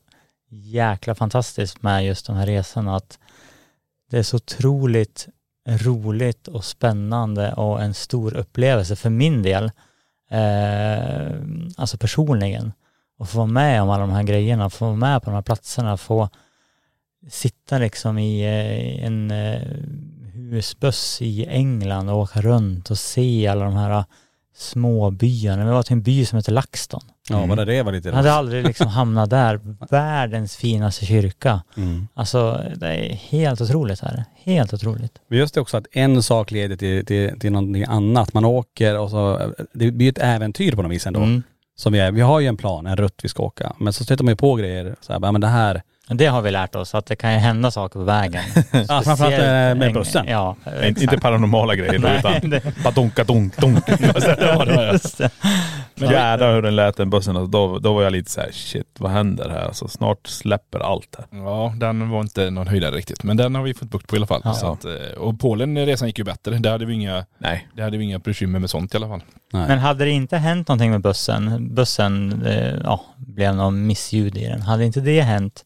E: jäkla fantastiskt med just de här resorna att det är så otroligt roligt och spännande och en stor upplevelse för min del. Eh, alltså personligen. Att få vara med om alla de här grejerna, få vara med på de här platserna, få sitta liksom i eh, en eh, husbuss i England och åka runt och se alla de här små byarna. Vi var till en by som heter LaxTon.
A: Ja,
B: Mm.
A: bara det var lite
E: Jag hade aldrig liksom hamnat där. Världens finaste kyrka.
A: mm.
E: Alltså det är helt otroligt här. Helt otroligt.
A: Men just det också att en sak leder till, till, till någonting annat. Man åker och så, det blir ett äventyr på något vis ändå.
E: Mm.
A: Som vi, är, vi har ju en plan, en rutt vi ska åka. Men så stöter man ju på grejer, så här, men det här,
E: Det har vi lärt oss att det kan ju hända saker på vägen.
A: ja, framförallt eh, med
E: Speciellt-
A: bussen.
E: Ja,
B: Inte,
E: exakt.
B: inte paranormala grejer
E: Nej,
B: utan
E: det-
B: bara donka donk donk. Jädrar hur den lät den bussen. Alltså, då, då var jag lite så här: shit vad händer här? Alltså, snart släpper allt här.
F: Ja, den var inte någon höjdare riktigt. Men den har vi fått bukt på i alla fall.
E: Ja.
F: Så att, eh, och Polen, resan gick ju bättre. Där hade vi inga,
B: Nej.
F: där hade vi inga bekymmer med sånt i alla fall.
A: Nej.
E: Men hade det inte hänt någonting med bussen, bussen, eh, ja, blev något missljud i den. Hade inte det hänt,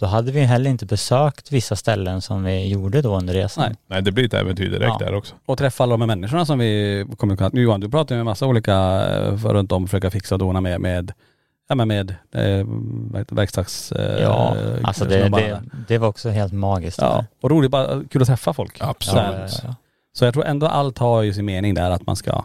E: då hade vi heller inte besökt vissa ställen som vi gjorde då under resan.
A: Nej.
B: Nej det blir ett äventyr direkt
E: Ja.
B: där också.
A: Och träffa alla de här människorna som vi kommer kunna... Nu Johan, du pratar ju med massa olika eh, för runt om, försöka fixa och dona med, med, ja men med eh, verkstads... Eh,
E: Ja, alltså det, det, det var också helt magiskt.
A: Ja, och roligt, bara kul att träffa folk.
F: Absolut.
E: Ja, ja.
A: så jag tror ändå allt har ju sin mening där att man ska...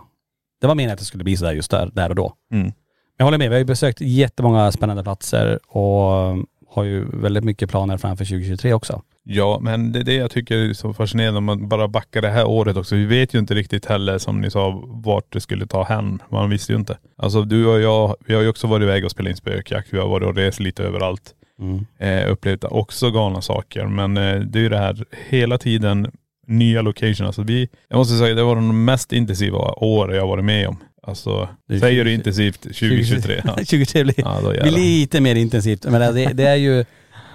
A: Det var meningen att det skulle bli sådär just där, där och då.
B: Mm.
A: Jag håller med, vi har ju besökt jättemånga spännande platser och har ju väldigt mycket planer framför 2023 också.
B: Ja men det är det jag tycker är så fascinerande om man bara backar det här året också. Vi vet ju inte riktigt heller som ni sa vart det skulle ta hän. Man visste ju inte. Alltså du och jag, vi har ju också varit iväg och spelat in spökjakt. Vi har varit och rest lite överallt.
A: Mm.
B: Eh, upplevt också galna saker. Men eh, det är ju det här hela tiden nya location. Alltså vi, jag måste säga det var de mest intensiva år jag varit med om. Alltså, säger du
A: 20
B: intensivt 2023? Ja,
A: 2023 blir,
B: ja då
A: blir lite mer intensivt. Men det, det är ju,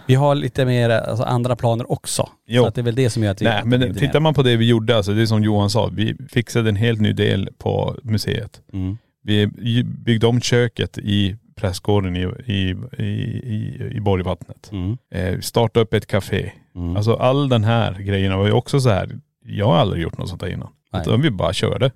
A: vi har lite mer alltså, andra planer också.
B: Jo.
A: Så att det är väl det som gör att vi...
B: Nej men tittar man på det vi gjorde, alltså det är som Johan sa, vi fixade en helt ny del på museet.
A: Mm.
B: Vi byggde om köket i prästgården i, i, i, i, i Borgvattnet.
A: Mm.
B: Eh, starta upp ett café.
A: Mm.
B: Alltså all den här grejerna var ju också så här. jag har aldrig gjort något sånt här innan.
A: Nej.
B: Utan vi bara körde.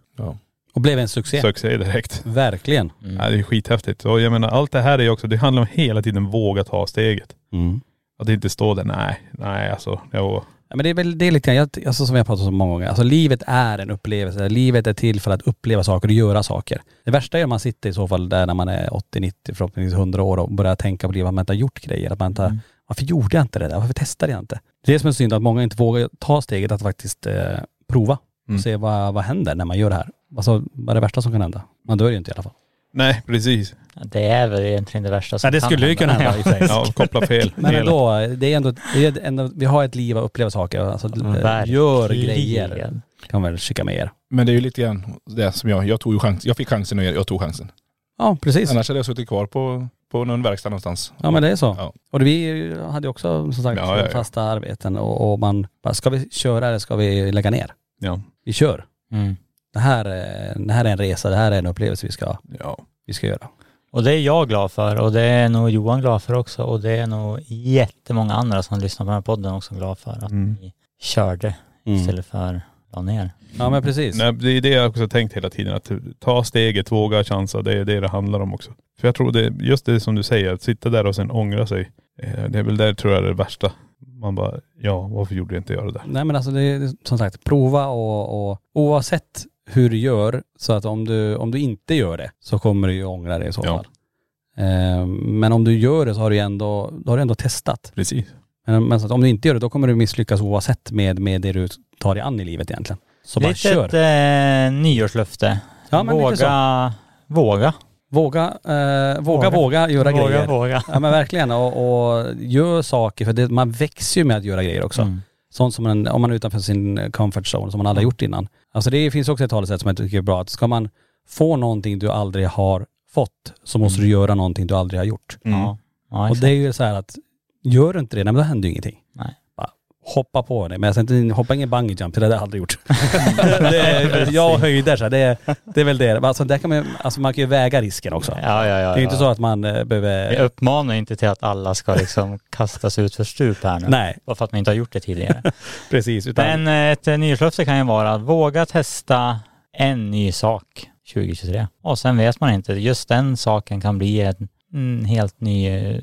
A: Och blev en succé.
B: Succé direkt.
A: Verkligen.
E: Mm.
B: Ja, det är skithäftigt. Och jag menar allt det här är ju också, det handlar om hela tiden våga ta steget.
A: Mm.
B: Att inte stå där, nej, nej alltså, jo.
A: Ja, men det är väl det är lite grann, jag, alltså, som jag har pratat om så många gånger, alltså livet är en upplevelse. Livet är till för att uppleva saker och göra saker. Det värsta är om man sitter i så fall där när man är 80, 90, förhoppningsvis 100 år och börjar tänka på livet, att man inte har gjort grejer. Att man inte, har-
E: Mm.
A: Varför gjorde jag inte det där? Varför testade jag inte? Det är som är synd att många inte vågar ta steget att faktiskt eh, prova och
B: Mm.
A: se vad, vad händer när man gör det här. Alltså vad är det värsta som kan hända? Man dör ju inte i alla fall.
B: Nej precis.
E: Det är väl egentligen det värsta som
A: Ja, det
E: kan
A: skulle ju kunna hända i sig.
B: Ja, koppla fel.
A: Men ändå, det är ändå, det är ändå, vi har ett liv att uppleva saker. Alltså, eh, gör grejer. Kan väl skicka med er.
F: Men det är ju lite grann det som jag, jag tog ju chans, jag fick chansen och jag tog chansen.
A: Ja precis.
F: Annars hade jag suttit kvar på, på någon verkstad någonstans.
A: Ja men det är så.
F: Ja.
A: Och vi hade ju också som sagt
F: Ja, ja, ja.
A: fasta arbeten och, och man bara, ska vi köra eller ska vi lägga ner?
B: Ja.
A: Vi kör.
E: Mm.
A: Det här, är- det här är en resa, det här är en upplevelse vi ska,
B: Ja.
A: vi ska göra.
E: Och det är jag glad för och det är nog Johan glad för också och det är nog jättemånga andra som lyssnar på den här podden också glad för att
B: Mm.
E: vi körde
A: Mm.
E: istället för la ner.
A: Ja men precis.
B: Nej, det är det jag också tänkt hela tiden, att ta steget, våga chansa, det är det det handlar om också. För jag tror det, just det som du säger, att sitta där och sen ångra sig, eh, det är väl där tror jag är det värsta. Man bara, ja varför gjorde jag inte jag det där?
A: Nej men alltså det är som sagt, prova och, och oavsett hur du gör, så att om du, om du inte gör det så kommer du ju ångra det i så
B: Ja.
A: fall. Eh, men om du gör det så har du ju ändå, då har du ändå testat.
B: Precis.
A: Men, men så att om du inte gör det då kommer du misslyckas oavsett med, med det du tar dig an i livet egentligen. Så bara
E: Lite
A: kör.
E: ett eh, nyårslöfte.
A: Ja, men lite så.
E: våga, våga.
A: Våga, eh, våga,
E: Våga.
A: våga göra
E: våga,
A: grejer.
E: Våga.
A: Ja men verkligen och, och gör saker för det, man växer ju med att göra grejer också.
E: Mm.
A: Sånt som man, om man är utanför sin comfort zone som man aldrig har gjort innan. Alltså det finns också ett talesätt som jag tycker är bra, att ska man få någonting du aldrig har fått så måste du göra någonting du aldrig har gjort.
B: Mm.
E: Ja. ja
A: Och det är ju så här att, gör du inte det, nej men då händer ju ingenting.
E: Nej.
A: Hoppa på det. Men jag inte, hoppa ingen bungee jump, det hade jag aldrig gjort. det är, jag och höjder så här, det, är- det är väl det. Alltså, där kan man, alltså man kan ju väga risken också.
E: Ja, ja, ja.
A: Det är ju inte
E: ja.
A: så att man eh, behöver..
E: Jag uppmanar inte till att alla ska liksom kastas ut för stup här nu.
A: Nej,
E: Bara för att man inte har gjort det tidigare.
A: precis. Utan,
E: Men eh, ett eh, nyårslöfte kan ju vara att våga testa en ny sak 2023. Och sen vet man inte, just den saken kan bli en, helt ny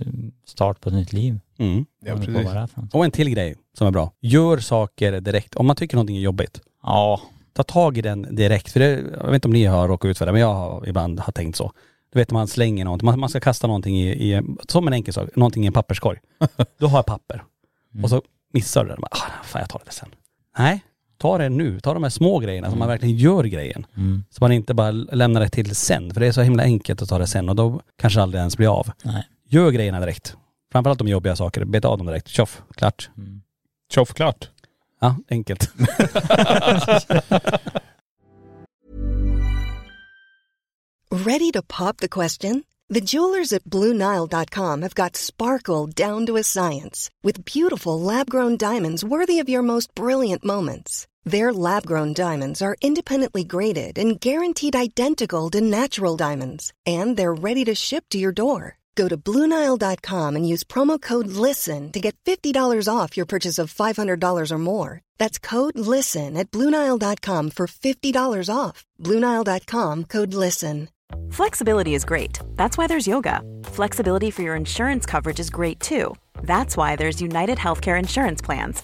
E: start på ett nytt liv.
A: Mm.
B: Ja, precis.
E: det.
A: Och en till grej som är bra. Gör saker direkt. Om man tycker någonting är jobbigt,
E: Ja,
A: ta tag i den direkt. För det, jag vet inte om ni har råkat ut för det, men jag har ibland har tänkt så. Du vet man slänger någonting, man, man ska kasta någonting i, i, som en enkel sak, någonting i en papperskorg. Du har papper. Och så missar du den. Bara, Ah, fan jag tar det sen. Nej, ta det nu. Ta de här små grejerna så man verkligen gör grejen.
E: Mm.
A: Så man inte bara lämnar det till sen. För det är så himla enkelt att ta det sen och då kanske aldrig ens blir av.
E: nej.
A: Gör grejerna direkt. Framförallt de jobbiga saker. Beta av dem direkt. Tjoff, klart.
E: Mm.
B: Tjoff klart.
A: Ja, enkelt.
H: Ready to pop the question? The jewelers at BlueNile.com have got sparkle down to a science with beautiful lab grown diamonds worthy of your most brilliant moments. Their lab grown diamonds are independently graded and guaranteed identical to natural diamonds, and they're ready to ship to your door. Go to BlueNile.com and use promo code LISTEN to get $50 off your purchase of $500 or more. That's code LISTEN at BlueNile.com for $50 off. BlueNile.com code LISTEN.
I: Flexibility is great. That's why there's yoga. Flexibility for your insurance coverage is great too. That's why there's United Healthcare Insurance Plans.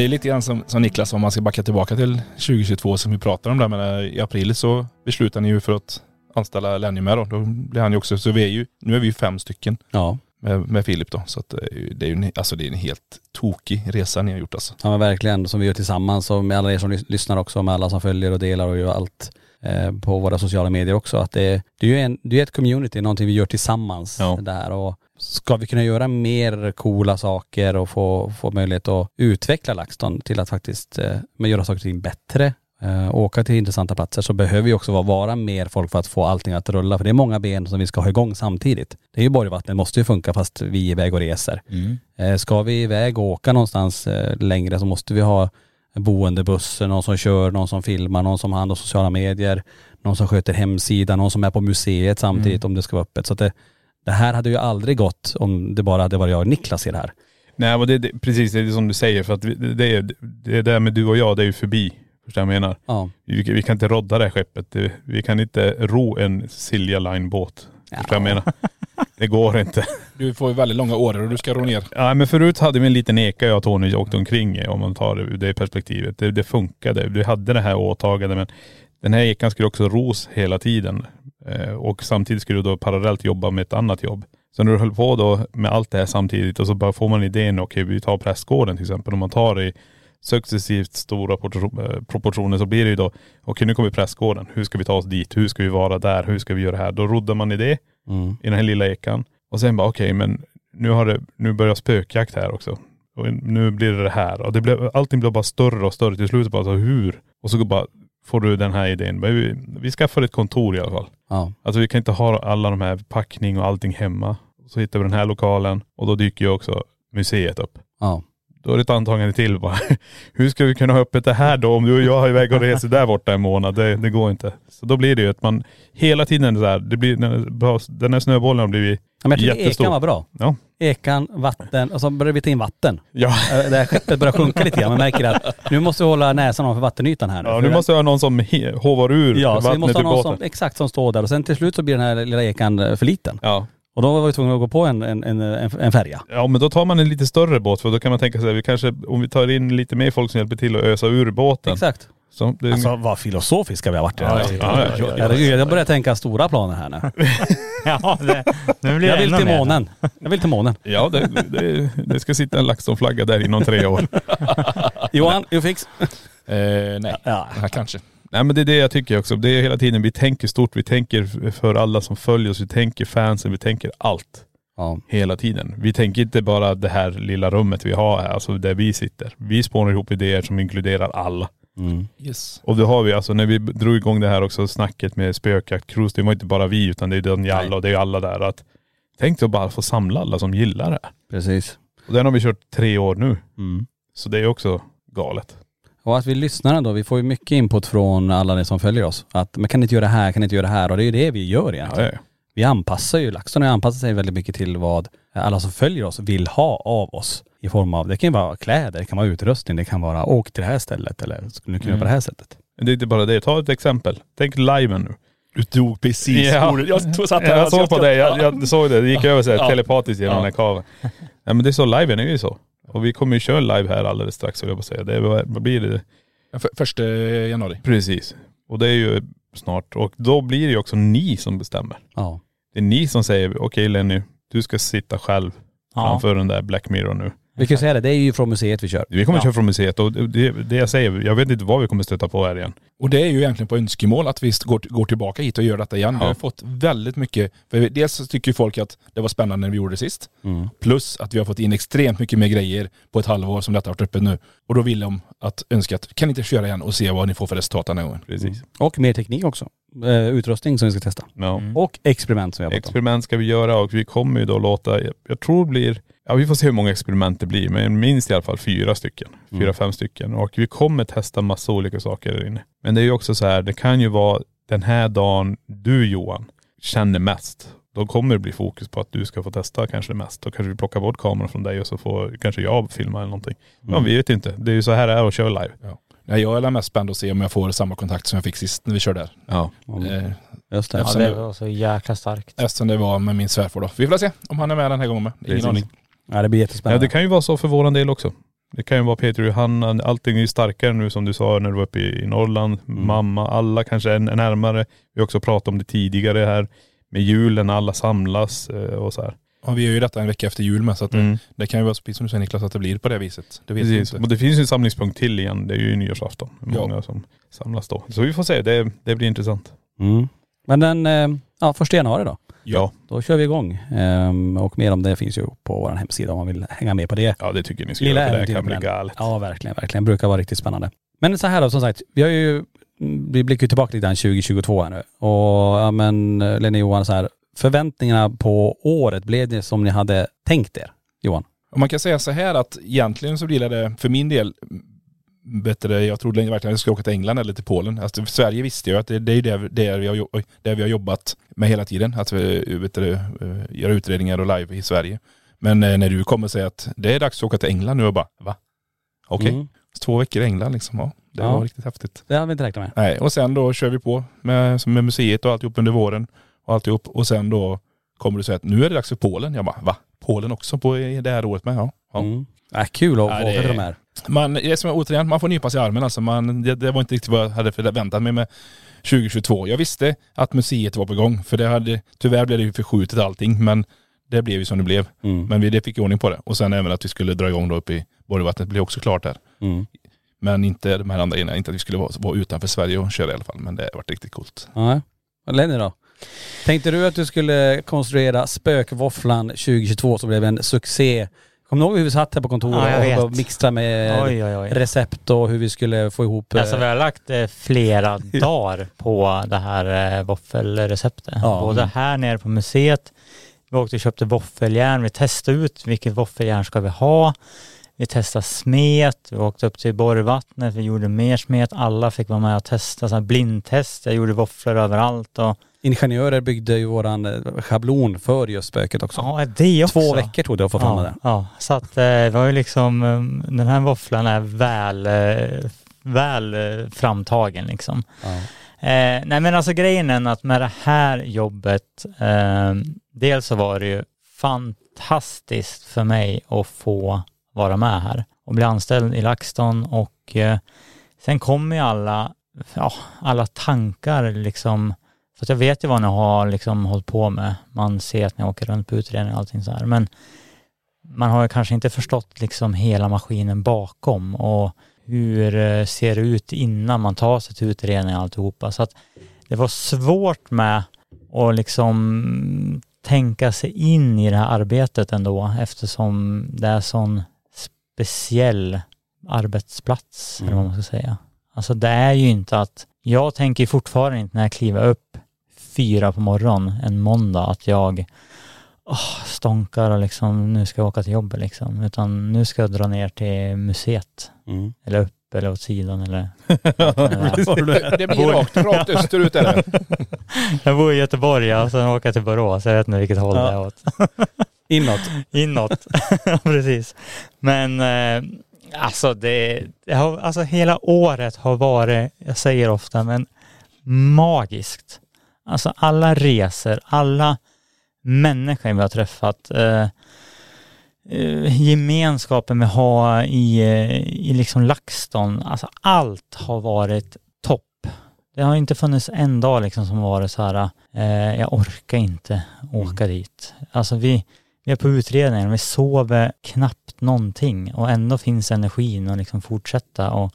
F: det är lite grann som, som Niklas, om man ska backa tillbaka till 2022 som vi pratar om där. Men eh, i april så beslutade ni ju för att anställa Lenny med då. Då blir han ju också, så vi är ju, nu är vi ju fem stycken
A: Ja.
F: med, med Filip då. Så att det är ju, det är ju en, alltså det är en helt tokig resa ni har gjort alltså.
A: Ja men verkligen, som vi gör tillsammans och med alla er som lys- lyssnar också, med alla som följer och delar och gör allt eh, på våra sociala medier också. Att det, det är ju en, det är ett community, någonting vi gör tillsammans
B: Ja.
A: där och ska vi kunna göra mer coola saker och få, få möjlighet att utveckla LaxTon till att faktiskt eh, göra saker och ting bättre, eh, åka till intressanta platser så behöver vi också vara, vara mer folk för att få allting att rulla. För det är många ben som vi ska ha igång samtidigt. Det är ju Borgvattnet måste ju funka fast vi är iväg och reser. Eh, Ska vi iväg och åka någonstans eh, längre så måste vi ha boendebussen, någon som kör, någon som filmar, någon som har hand om sociala medier, någon som sköter hemsidan, någon som är på museet samtidigt om det ska vara öppet. Så att det, det här hade ju aldrig gått om det bara hade varit jag och Niklas i det här.
B: Nej men det, det, precis det är som du säger för att vi- det, det, är- det där med du och jag det är ju förbi. Förstår du vad jag menar?
A: Ja.
B: Vi, vi kan inte rodda det här skeppet. Vi kan inte ro en Silja Line båt. Förstår du vad jag menar? Det går inte.
F: Du får ju väldigt långa åror och du ska ro ner.
B: Ja men förut hade vi en liten eka jag och Tony åkte omkring i om man tar det ur det perspektivet. Det, det funkade. Vi hade det här åtagandet men den här ekan skulle också ros hela tiden. Eh, och samtidigt skulle du då parallellt jobba med ett annat jobb. Så när du höll på då med allt det här samtidigt och så bara får man idén, okej vi tar prästgården till exempel. Om man tar det i successivt stora eh, proportioner så blir det ju då, okej nu kommer prästgården. Hur ska vi ta oss dit? Hur ska vi vara där? Hur ska vi göra det här? Då roddar man i det
A: Mm.
B: i den här lilla ekan. Och sen bara okej men nu har det, nu börjar spökjakt här också. Och nu blir det det här. Och det blev, allting blev bara större och större till slut. Bara så hur? Och så bara får du den här idén. Men Vi, vi skaffar ett kontor i alla fall.
A: Ja.
B: Alltså vi kan inte ha alla de här packning och allting hemma. Så hittar vi den här lokalen och då dyker ju också museet upp.
A: Ja.
B: Då är det ett antagande till bara. Hur ska vi kunna ha öppet det här då om du och jag är iväg och reser där borta en månad? Det, det går inte. Så då blir det ju att man hela tiden så här, det blir, den här snöbollen har blivit
A: Ja, men jag
B: jättestor.
A: ekan var bra.
B: Ja.
A: Ekan, vatten och så började vi ta in vatten.
B: Ja.
A: Eh, Det här skeppet börjar sjunka lite grann. Man märker att nu måste vi hålla näsan ovanför vattenytan här nu.
B: Ja nu måste vi ha någon som hovar ur
A: Ja, så vi
B: vattnet
A: måste ha någon som, exakt som står där och sen till slut så blir den här lilla ekan eh, för liten.
B: Ja.
A: Och då var vi tvungna att gå på en, en, en, en, färja.
B: Ja men då tar man en lite större båt för då kan man tänka sig, vi kanske, om vi tar in lite mer folk som hjälper till att ösa ur båten.
A: Exakt.
B: Så det,
A: Alltså vad filosofiska vi har varit i.
B: Ja, ja, ja, ja.
A: Jag börjar tänka stora planer här nu.
E: Ja, det, nu blir
A: Jag vill till månen. Jag vill till månen.
B: ja det, det, det ska sitta en LaxTon-flagga där inom tre år.
A: Johan, you fix.
F: Eh, nej,
A: Ja.
F: ja, kanske.
B: Nej men det är det jag tycker också. Det är hela tiden, vi tänker stort, vi tänker för alla som följer oss, vi tänker fansen, vi tänker allt.
A: Ja.
B: Hela tiden. Vi tänker inte bara det här lilla rummet vi har här, alltså där vi sitter. Vi spånar ihop idéer som inkluderar alla.
A: Mm.
F: Yes.
B: Och det har vi alltså, när vi drog igång det här också, snacket med spökjakt, cruise, det var inte bara vi utan det är den alla och det är alla där. Att, tänk dig att bara få samla alla som gillar det här.
A: Precis.
B: Och den har vi kört tre år nu.
A: Mm.
B: Så det är också galet.
A: Och att vi lyssnar ändå, vi får ju mycket input från alla ni som följer oss. Att man kan inte göra det här, kan inte göra det här. Och det är ju det vi gör
B: Ja,
A: egentligen.
B: ja.
A: Vi anpassar ju, LaxTon har anpassat sig väldigt mycket till vad alla som följer oss vill ha av oss. I form av, det kan ju vara kläder, det kan vara utrustning, det kan vara åk till det här stället eller skulle ni kunna göra på det här sättet.
B: Men det är inte bara det. Ta ett exempel. Tänk liven nu.
F: Du tog precis
B: Ja.
F: ordet. Jag satt här,
B: Jag
F: alltså,
B: såg på
F: ska-
B: dig, jag, jag såg det. Det gick över så här,
F: Ja.
B: telepatiskt genom
F: Ja.
B: den här kaven. Ja men det är så, liven är ju så. Och vi kommer ju köra live här alldeles strax, höll jag på att säga. Det är, vad blir det?
F: För, första januari.
B: Precis. Och det är ju snart. Och då blir det ju också ni som bestämmer.
A: Ja.
B: Det är ni som säger, okej Lenny, du ska sitta själv
E: Ja.
B: framför den där Black Mirror nu.
A: Vi kan ju säga det, det är ju från museet vi kör.
B: Vi kommer
E: Ja.
B: köra från museet och det, det jag säger, jag vet inte vad vi kommer stöta på här igen.
F: Och det är ju egentligen på önskemål att vi går, går tillbaka hit och gör detta igen. Vi
B: Ja.
F: har fått väldigt mycket, för dels så tycker folk att det var spännande när vi gjorde det sist.
A: Mm.
F: Plus att vi har fått in extremt mycket mer grejer på ett halvår som detta har varit uppe nu. Och då vill de att önska att, kan ni inte köra igen och se vad ni får för resultat den här gången?
B: Precis.
A: Och mer teknik också. Eh, utrustning som vi ska testa.
B: Ja.
A: Och experiment som vi har pratat om.
B: Experiment ska vi göra och vi kommer ju då låta, jag, jag tror det blir, ja vi får se hur många experiment det blir, men minst i alla fall fyra stycken. Fyra,
A: Mm.
B: fem stycken. Och vi kommer testa massa olika saker där inne. Men det är ju också så här, det kan ju vara den här dagen du Johan känner mest. Då kommer det bli fokus på att du ska få testa kanske mest. Då kanske vi plockar bort kameran från dig och så får kanske jag filma eller någonting.
A: Mm.
B: Ja vi vet inte. Det är ju så här det är att köra live.
F: Nej, jag är mest spänd att se om jag får samma kontakt som jag fick sist när vi körde där.
B: Ja.
A: Mm.
F: Eh,
A: Just det.
E: Ja, det var så jäkla starkt.
F: eftersom det var med min svärfar då. Vi får se om han är med den här gången med. Ingen
B: Precis.
F: aning.
A: Ja det blir
B: Ja
A: jättespännande.
B: det kan ju vara så för våran del också. Det kan ju vara Peter och Johanna, allting är ju starkare nu som du sa när du var uppe i i Norrland.
A: Mm.
B: Mamma, alla kanske är närmare. Vi har också pratat om det tidigare här med julen, alla samlas eh, och så här.
F: Och vi gör ju detta en vecka efter jul med så att
B: Mm.
F: det, det kan ju vara precis som du säger Niklas att det blir på det viset. Det vet
B: Precis.
F: inte.
B: Och det finns ju en samlingspunkt till igen, det är ju nyårsafton.
F: Ja.
B: Många som samlas då. Så vi får se, det, det blir intressant.
A: Mm. Men den, eh, ja första januari då.
B: Ja.
A: Då kör vi igång. Ehm, och mer om det finns ju på vår hemsida om man vill hänga med på det.
B: Ja det tycker ni ska
A: Lilla
B: göra för det kan bli galet.
A: Ja verkligen, verkligen. Brukar vara riktigt spännande. Men så här då, som sagt, vi har ju, vi blickar ju tillbaka lite grann 2022 här nu. Och ja men eh, Lena Johan, så här, förväntningarna på året, blev det som ni hade tänkt er? Johan?
F: Och man kan säga så här att egentligen så blir det för min del bättre, jag trodde verkligen att jag skulle åka till England eller till Polen. Alltså, Sverige visste jag att det, det är det, det, vi har, det vi har jobbat med hela tiden. Att vi vet du, eh, göra utredningar och live i Sverige. Men eh, när du kommer och säger att det är dags att åka till England nu och bara, va? Okej,
A: Mm.
F: två veckor i England liksom. Ja, det
A: Ja.
F: var riktigt häftigt.
A: Det hade vi inte räknat med.
F: Nej, och sen då kör vi på med, med museet och alltihop under våren. Och alltihop. Och sen då kommer du säga att nu är det dags för Polen. Jag bara, va? Polen också på i det här året med? Ja. ja.
A: Mm. Äh, kul att
F: Ja,
A: få
F: det
A: de här.
F: Man, det är som återigen, man får nypa sig i armen alltså. Man, det, det var inte riktigt vad jag hade förväntat mig med 2022. Jag visste att museet var på gång. För det hade, tyvärr blev det ju förskjutet allting. Men det blev ju som det blev.
A: Mm.
F: Men vi det fick ordning på det. Och sen även att vi skulle dra igång då uppe i Borgvattnet blev också klart där.
A: Mm.
F: Men inte de här andra grejerna. Inte att vi skulle vara, vara utanför Sverige och köra i alla fall. Men det har varit riktigt coolt.
A: Ja. Lenny då? Tänkte du att du skulle konstruera spökvåfflan 2022 som blev en succé? Kommer du ihåg hur vi satt här på kontoret
E: Ja,
A: och- mixtrade med
E: Oj, oj, oj.
A: recept och hur vi skulle få ihop...
E: Alltså
A: eh,
E: vi har lagt eh, flera dagar på det här eh, våffelreceptet.
A: Ja.
E: Både här nere på museet, vi åkte och köpte våffeljärn, vi testade ut vilket våffeljärn ska vi ha. Vi testade smet, vi åkte upp till Borgvattnet, vi gjorde mer smet, alla fick vara med och testa, så blindtest, jag gjorde våfflor överallt och
A: Ingenjörer byggde ju våran eh, schablon för just spöket också.
E: ja, det också.
A: Två veckor tog det att få fram
E: ja,
A: det.
E: Ja, så att eh, det var ju liksom, eh, den här våfflan är väl, väl framtagen liksom.
A: Ja.
E: Eh, nej men alltså grejen är att med det här jobbet, eh, dels så var det ju fantastiskt för mig att få vara med här och bli anställd i LaxTon och eh, sen kommer ju alla, ja, alla tankar liksom, för att jag vet ju vad ni har liksom hållit på med. Man ser att ni åker runt på utredningar och allting så här, men man har ju kanske inte förstått liksom hela maskinen bakom och hur eh, ser det ut innan man tar sig till utredning och alltihopa. Så att det var svårt med att liksom tänka sig in i det här arbetet ändå eftersom det är sån speciell arbetsplats, eller vad man ska säga. Alltså det är ju inte att, jag tänker fortfarande inte när jag kliver upp fyra på morgonen en måndag att jag åh, stånkar och liksom nu ska jag åka till jobbet liksom. Utan nu ska jag dra ner till museet.
A: Mm.
E: Eller upp eller åt sidan eller...
F: Det blir rakt, rakt österut är det.
E: jag bor i Göteborg och sen åker jag till Borås. Jag vet inte vilket håll
A: Ja.
E: det är åt.
A: Inåt.
E: Inåt. Precis. Men eh, alltså det, det har, alltså hela året har varit, jag säger ofta, men magiskt. Alltså alla resor, alla människor vi har träffat, eh, eh, gemenskapen vi har i, eh, i liksom LaxTon, alltså allt har varit topp. Det har inte funnits en dag liksom som varit så här, eh, jag orkar inte åka dit. Alltså vi, vi är på utredningen, vi sover knappt någonting och ändå finns energin att liksom fortsätta och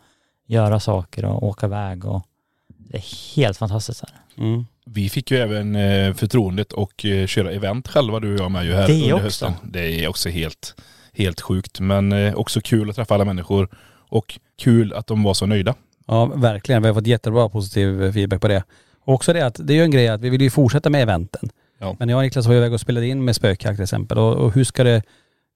E: göra saker och åka iväg och det är helt fantastiskt här.
A: Mm.
F: Vi fick ju även eh, förtroendet och eh, köra event själva du och jag med ju här
E: Det
F: under
E: också.
F: hösten. Det är också helt, helt sjukt. Men eh, också kul att träffa alla människor och kul att de var så nöjda.
A: Ja, verkligen. Vi har fått jättebra positiv feedback på det. Och också det att det är ju en grej att vi vill ju fortsätta med eventen.
F: Ja.
A: Men jag och Niklas var ju iväg och spelade in med spökjakt till exempel. Och, och hur ska det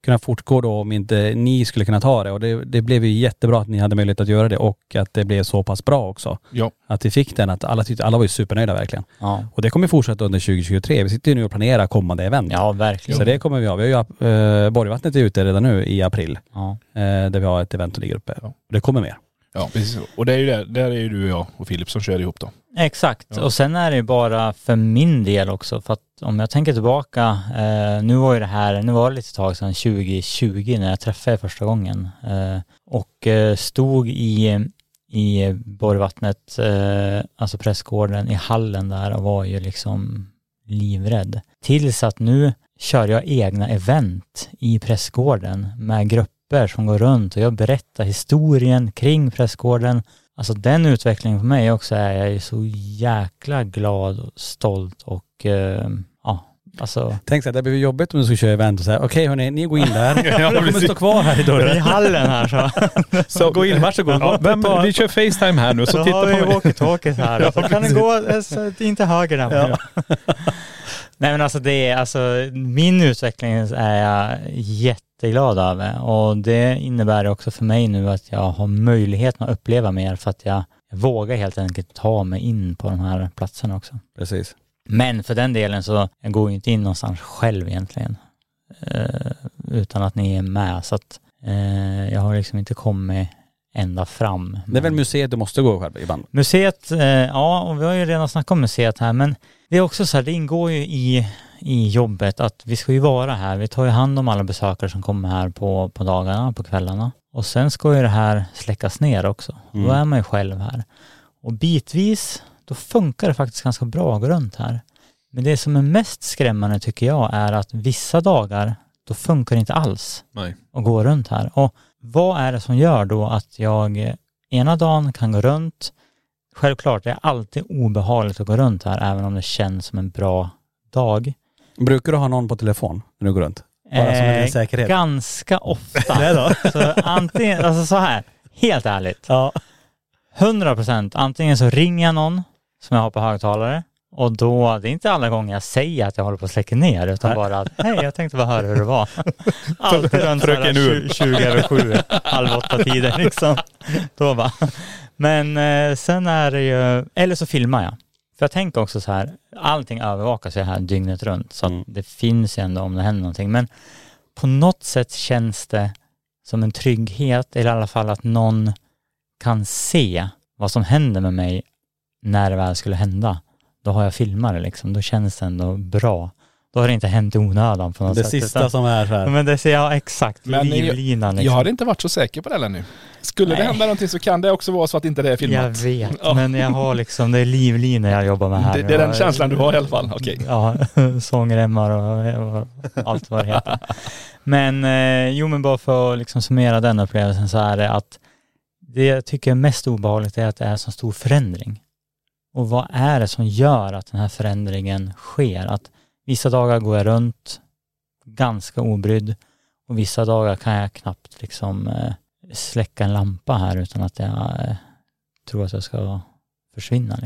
A: kunna fortgå då om inte ni skulle kunna ta det? Och det, det blev ju jättebra att ni hade möjlighet att göra det och att det blev så pass bra också.
F: Ja.
A: Att vi fick den, att alla tyckte, alla var ju supernöjda verkligen.
E: Ja,
A: Och det kommer fortsätta under 2023. Vi sitter ju nu och planerar kommande event.
E: ja verkligen.
A: Så det kommer vi ha. Vi har ju, äh, Borgvattnet är ute redan nu i april.
E: Ja.
A: Eh, där vi har ett event som ligger uppe.
F: Ja.
A: Det kommer mer.
F: Ja, precis. Och det är ju där, där är ju du och jag och Filip som kör ihop då.
E: Exakt,
F: Ja.
E: och sen är det ju bara för min del också för att om jag tänker tillbaka, eh, nu var ju det här, nu var det lite tag sedan 2020 när jag träffade er första gången eh, och eh, stod i, i Borgvattnet, eh, alltså pressgården i hallen där och var ju liksom livrädd. Tills att nu kör jag egna event i pressgården med grupper som går runt och jag berättar historien kring pressgården Alltså den utvecklingen för mig också är jag är så jäkla glad och stolt och eh, ja, alltså
A: Tänk så här, det blir jobbigt om du ska köra event och säga okej hörni, ni går in där.
F: Ja,
A: jag kommer stå kvar här i
E: i
A: dörren.
E: hallen här så.
A: Så gå in, varsågod.
B: Ja, vem, vi kör Facetime här nu så titta
E: har vi
B: på mig.
E: walkie-talkies här och så kan det gå eh, inte höger där.
A: Ja.
E: Nej men alltså det är, alltså min utveckling är jag jätteglad över och det innebär också för mig nu att jag har möjligheten att uppleva mer för att jag, jag vågar helt enkelt ta mig in på de här platserna också.
A: Precis.
E: Men för den delen så jag går ju inte in någonstans själv egentligen. Eh, utan att ni är med. Så att eh, jag har liksom inte kommit ända fram.
A: Det är väl museet du måste gå själv ibland?
E: Museet, eh, ja och vi har ju redan snackat om museet här men det är också så här, det ingår ju i, i jobbet att vi ska ju vara här. Vi tar ju hand om alla besökare som kommer här på, på dagarna, på kvällarna. Och sen ska ju det här släckas ner också.
A: Mm.
E: Då är man ju själv här. Och bitvis, då funkar det faktiskt ganska bra att gå runt här. Men det som är mest skrämmande tycker jag är att vissa dagar, då funkar det inte alls
B: Nej.
E: att gå runt här. Och vad är det som gör då att jag eh, ena dagen kan gå runt, självklart det är alltid obehagligt att gå runt här även om det känns som en bra dag.
A: Brukar du ha någon på telefon när du går runt? Bara som en
E: Eh,
A: säkerhet?
E: Ganska ofta.
A: Det då?
E: Så antingen, alltså så här, helt ärligt.
A: Ja.
E: 100 procent, antingen så ringer jag någon som jag har på högtalare och då, det är inte alla gånger jag säger att jag håller på att släcka ner utan
A: Nej.
E: bara att hej jag tänkte bara höra hur det var. Alltid runt
B: Fröken
E: sådär
B: Ur.
E: 20 20 över 7, halv åtta tider liksom. Då bara. Men eh, sen är det ju, eller så filmar jag. För jag tänker också så här, allting övervakas ju här dygnet runt så att
A: Mm.
E: det finns ju ändå om det händer någonting. Men på något sätt känns det som en trygghet, eller i alla fall att någon kan se vad som händer med mig när det väl skulle hända. Då har jag filmat det liksom, då känns det ändå bra. Då har det inte hänt i onödan på något
A: Det
E: sätt.
A: sista
E: utan-
A: som är så här.
E: Men det ser jag exakt,
F: Men jag-
E: livlinan liksom.
F: Jag har inte varit så säker på det ännu. Skulle det
E: Nej.
F: hända någonting så kan det också vara så att inte det är
E: Jag
F: filmat.
E: vet,
F: Ja.
E: men jag har liksom, det är livlinor jag jobbar med här.
F: Det, det är den
E: Jag-
F: känslan du har i alla fall. Okej.
E: Ja, sångremmar och, och allt vad det heter. Men eh, jo men bara för att liksom summera den upplevelsen så är det att det jag tycker är mest obehagligt är att det är så stor förändring. Och vad är det som gör att den här förändringen sker? Att vissa dagar går jag runt ganska obrydd och vissa dagar kan jag knappt liksom eh, släcka en lampa här utan att jag eh, tror att jag ska försvinna.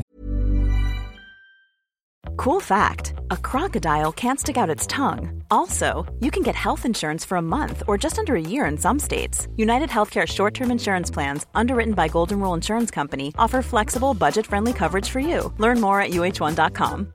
I: Cool fact a crocodile can't stick out its tongue. Also, you can get health insurance for a month or just under a year in some states. United Healthcare short term insurance plans, underwritten by Golden Rule Insurance Company, offer flexible, budget friendly coverage for you. Learn more at uh1.com.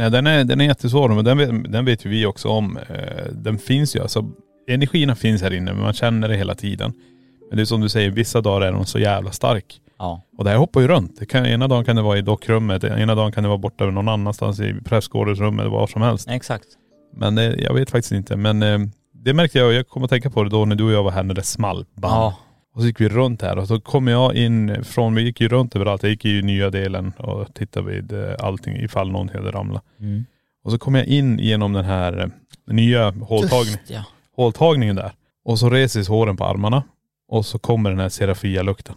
B: Nej den är, den är jättesvår men den vet, den vet ju vi också om. Eh, Den finns ju alltså, energierna finns här inne men man känner det hela tiden. Men det är som du säger, vissa dagar är de så jävla stark.
E: Ja.
B: Och det här hoppar ju runt. Det kan, ena dagen kan det vara i dockrummet, ena dagen kan det vara borta någon annanstans i prästgårdsrummet eller var som helst.
E: Exakt.
B: Men eh, jag vet faktiskt inte. Men eh, det märkte jag, jag kommer att tänka på det då när du och jag var här när det small. Bam.
E: Ja.
B: Och så gick vi runt här och så kom jag in från, vi gick ju runt överallt. Jag gick i nya delen och tittade vid eh, allting ifall någonting hade ramlat.
E: Mm.
B: Och så kom jag in genom den här eh, nya håltagning,
E: Just ja.
B: håltagningen där. Och så reses håren på armarna. Och så kommer den här Serafia-lukten.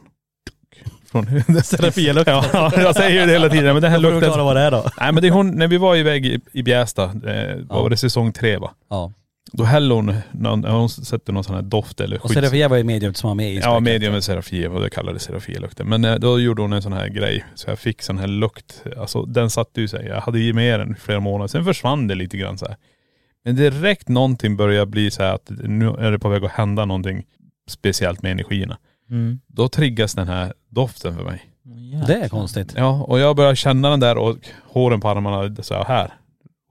B: Från
A: Serafia-lukten?
B: Ja, jag säger ju det hela tiden. Men den här lukten.
A: vad det är då.
B: Nej men det är hon, när vi var iväg i, i Bjästa, eh, var det säsong tre va?
A: Ja.
B: Då hällde hon, någon, hon sätter någon sån här doft eller
A: Och
B: skit.
A: Serafia var ju medium som var med i
B: Ja, medium med Serafia, vad det kallades Serafia-lukten. Men eh, då gjorde hon en sån här grej, så jag fick sån här lukt. Alltså den satte ju sig. Jag hade ju med den i flera månader, sen försvann det lite grann så här. Men direkt någonting börjar bli så här att nu är det på väg att hända någonting speciellt med energierna.
E: Mm.
B: Då triggas den här doften för mig.
A: Det är konstigt.
B: Ja, och jag börjar känna den där och håren på armarna så här.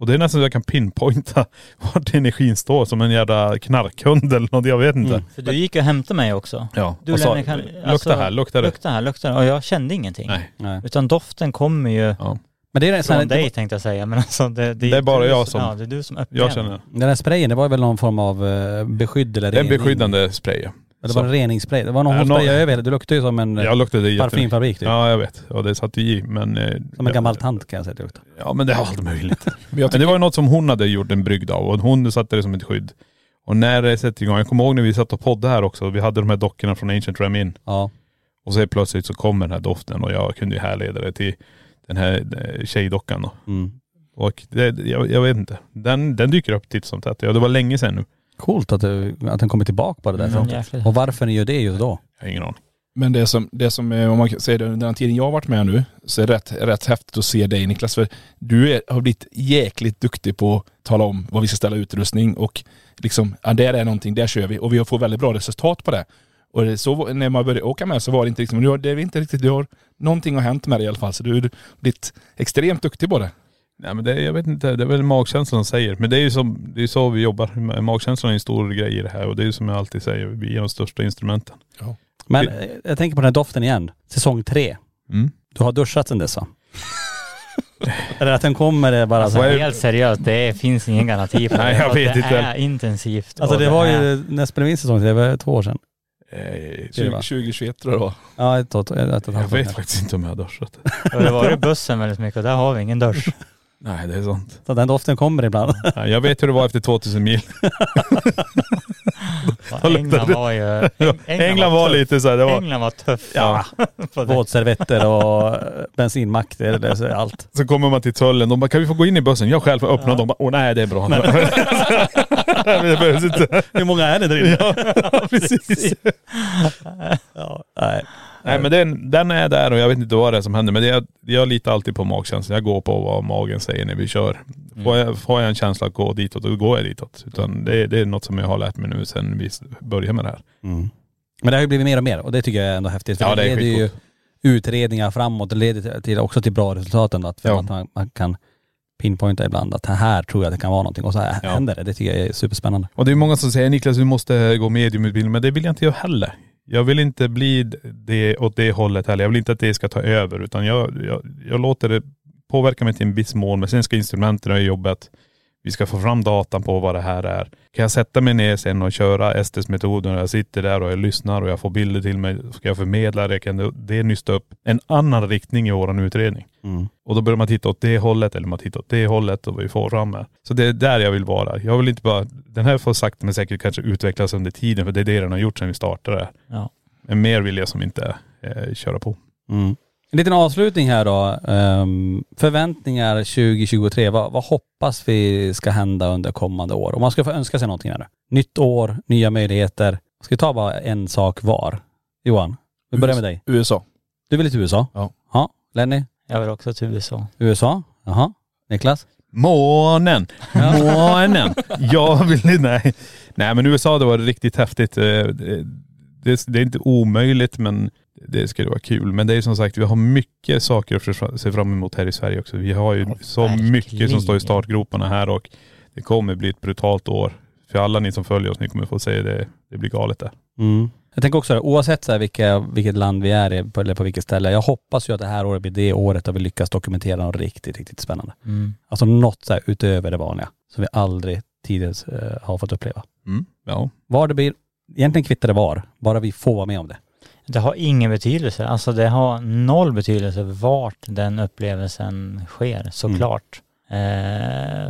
B: Och det är nästan så jag kan pinpointa vart energin står som en jävla knarkhund eller något, jag vet inte.
E: För du gick och hämtade mig också.
B: Ja,
E: Du
B: och sa,
E: kan,
B: lukta här, lukta det.
E: Lukta här, lukta här. Och jag kände ingenting.
B: Nej.
A: Nej.
E: Utan doften kommer ju
A: Men det är
E: från
A: här,
E: dig tänkte jag säga. Men alltså det,
B: Det är bara jag som-
E: Ja, det är du som öppnar
B: Jag
E: den.
B: känner.
A: den här sprayen, det var väl någon form av eh, beskydd eller
B: Det är en beskyddande spray. Ja.
A: Eller var det reningsspray? Det var någon
B: nå-
A: sprayade över hela. Du luktade ju som en
B: Jag luktade
A: parfymfabrik typ.
B: Ja jag vet. Och det satt i men.. eh,
A: Som en
B: ja,
A: gammal tant kan jag säga att det luktar.
B: Ja men det är allt möjligt.
F: Men
B: men det var ju något som hon hade gjort en brygd av och hon satte det som ett skydd. Och när det sätter igång, jag kommer ihåg när vi satt och poddade här också, vi hade de här dockorna från Ancient Ramin.
A: Ja.
B: Och så plötsligt så kommer den här doften och jag kunde ju härleda det till den här eh, tjejdockan då.
A: Mm.
B: Och det, jag, jag vet inte. Den, den dyker upp titt som tätt. Ja det var länge sedan nu.
A: Coolt att, du, att den kommer tillbaka på det där
E: Mm,
A: sättet. Och varför ni gör det just då?
B: Jag har ingen aning.
F: Men det som, det som är, om man säga det, den tiden jag har varit med nu, så är det rätt, rätt häftigt att se dig Niklas. För du är, har blivit jäkligt duktig på att tala om vad vi ska ställa utrustning och liksom, ja, där är någonting, där kör vi. Och vi får väldigt bra resultat på det. Och det, så, när man började åka med så var det inte riktigt, men du har, det är inte riktigt, du har, någonting har hänt med dig i alla fall. Så du har blivit extremt duktig på det.
B: Nej men det, jag vet inte, det är väl magkänslan som säger. Men det är ju som, det är så vi jobbar. Magkänslan är en stor grej i det här och det är ju som jag alltid säger, vi är de största instrumenten.
A: Men eh, jag tänker på den här doften igen. Säsong tre.
B: Mm.
A: Du har duschat sen dess va? Eller att den kommer är bara
E: Alltså
A: så här.
E: helt seriöst, det finns ingen garanti på det.
B: Nej, jag
E: Och
B: vet
E: det
B: inte.
E: är intensivt.
A: Alltså
E: och
A: det var
E: är-
A: ju, när spelade vi in säsong tre? Det var två år sedan.
B: Eh,
A: Det var.
F: 2021 tror jag det var.
A: Ja, ett, ett, ett, ett, ett
B: jag
A: halvt år
B: vet faktiskt inte om jag har duschat.
E: Och det var ju bussen väldigt mycket och där har vi ingen dusch.
B: Nej det är sant.
A: Så den doften kommer ibland.
B: Nej, jag vet hur det var efter 2000 mil.
E: England var ju...
B: England var
E: tuff.
B: lite så här, det var,
E: England var tuff.
A: Ja. Våtservetter och eh, bensinmack, det är allt.
B: så kommer man till tullen, de bara kan vi få gå in i bussen? Jag själv får öppna och de bara, åh nej det är bra. Det behövs inte.
A: Hur många är det där inne?
B: Ja, precis.
A: Ja, nej.
B: Nej men den, den är där och jag vet inte vad det är som händer. Men det, jag, jag litar alltid på magkänslan. Jag går på vad magen säger när vi kör. Får jag, får jag en känsla att gå ditåt, då går jag ditåt. Utan det, det är något som jag har lärt mig nu sen vi började med det här.
A: Mm. Men det har ju blivit mer och mer och det tycker jag är ändå häftigt. För
B: Ja, det är
A: leder ju utredningar framåt. Det leder till- också till bra resultat ändå. Att, för
B: Ja.
A: att man, man kan pinpointa ibland att här tror jag det kan vara någonting och så här
B: Ja.
A: händer det. Det tycker jag är superspännande.
B: Och det är många som säger Niklas du måste gå mediumutbildning. Men det vill jag inte göra heller. Jag vill inte bli det åt det hållet heller. Jag vill inte att det ska ta över. Utan jag, jag, jag låter det påverka mig till en viss mån. Men sen ska instrumenten i jobbet. Vi ska få fram datan på vad det här är. Kan jag sätta mig ner sen och köra Estes-metoden jag sitter där och jag lyssnar och jag får bilder till mig. Ska jag förmedla det kan det, det nysta upp en annan riktning i våran utredning.
A: Mm.
B: Och då börjar man titta åt det hållet eller man tittar åt det hållet och vi får fram här. Så det är där jag vill vara. Jag vill inte bara, den här får sakta men säkert kanske utvecklas under tiden för det är det den har gjort sedan vi startade.
E: Ja.
B: Men mer vill jag som inte eh, köra på.
A: Mm. En liten avslutning här då. Ehm, förväntningar 2023. Vad, vad hoppas vi ska hända under kommande år? Om man ska få önska sig någonting här nu. Nytt år, nya möjligheter. Ska vi ta bara en sak var? Johan, vi börjar med dig.
F: USA.
A: Du vill till USA?
F: Ja.
A: Ja. Lenny?
E: Jag vill också till USA.
A: USA? Jaha. Niklas?
B: Månen! Månen! jag vill nej. Nej men USA det var riktigt häftigt. Eh, Det, det, det är inte omöjligt men det skulle vara kul. Men det är som sagt, vi har mycket saker att se fram emot här i Sverige också. Vi har ju så mycket som står i startgroparna här och det kommer bli ett brutalt år. För alla ni som följer oss, ni kommer få se det, det blir galet där.
A: Mm. Jag tänker också oavsett så här vilka, vilket land vi är i på, eller på vilket ställe. Jag hoppas ju att det här året blir det året där vi lyckas dokumentera något riktigt, riktigt spännande.
E: Mm.
A: Alltså något så här utöver det vanliga. Som vi aldrig tidigare eh, har fått uppleva.
B: Mm. Ja.
A: Var det blir, egentligen kvittar det var, bara vi får vara med om det.
E: Det har ingen betydelse. Alltså det har noll betydelse vart den upplevelsen sker, såklart. Eh,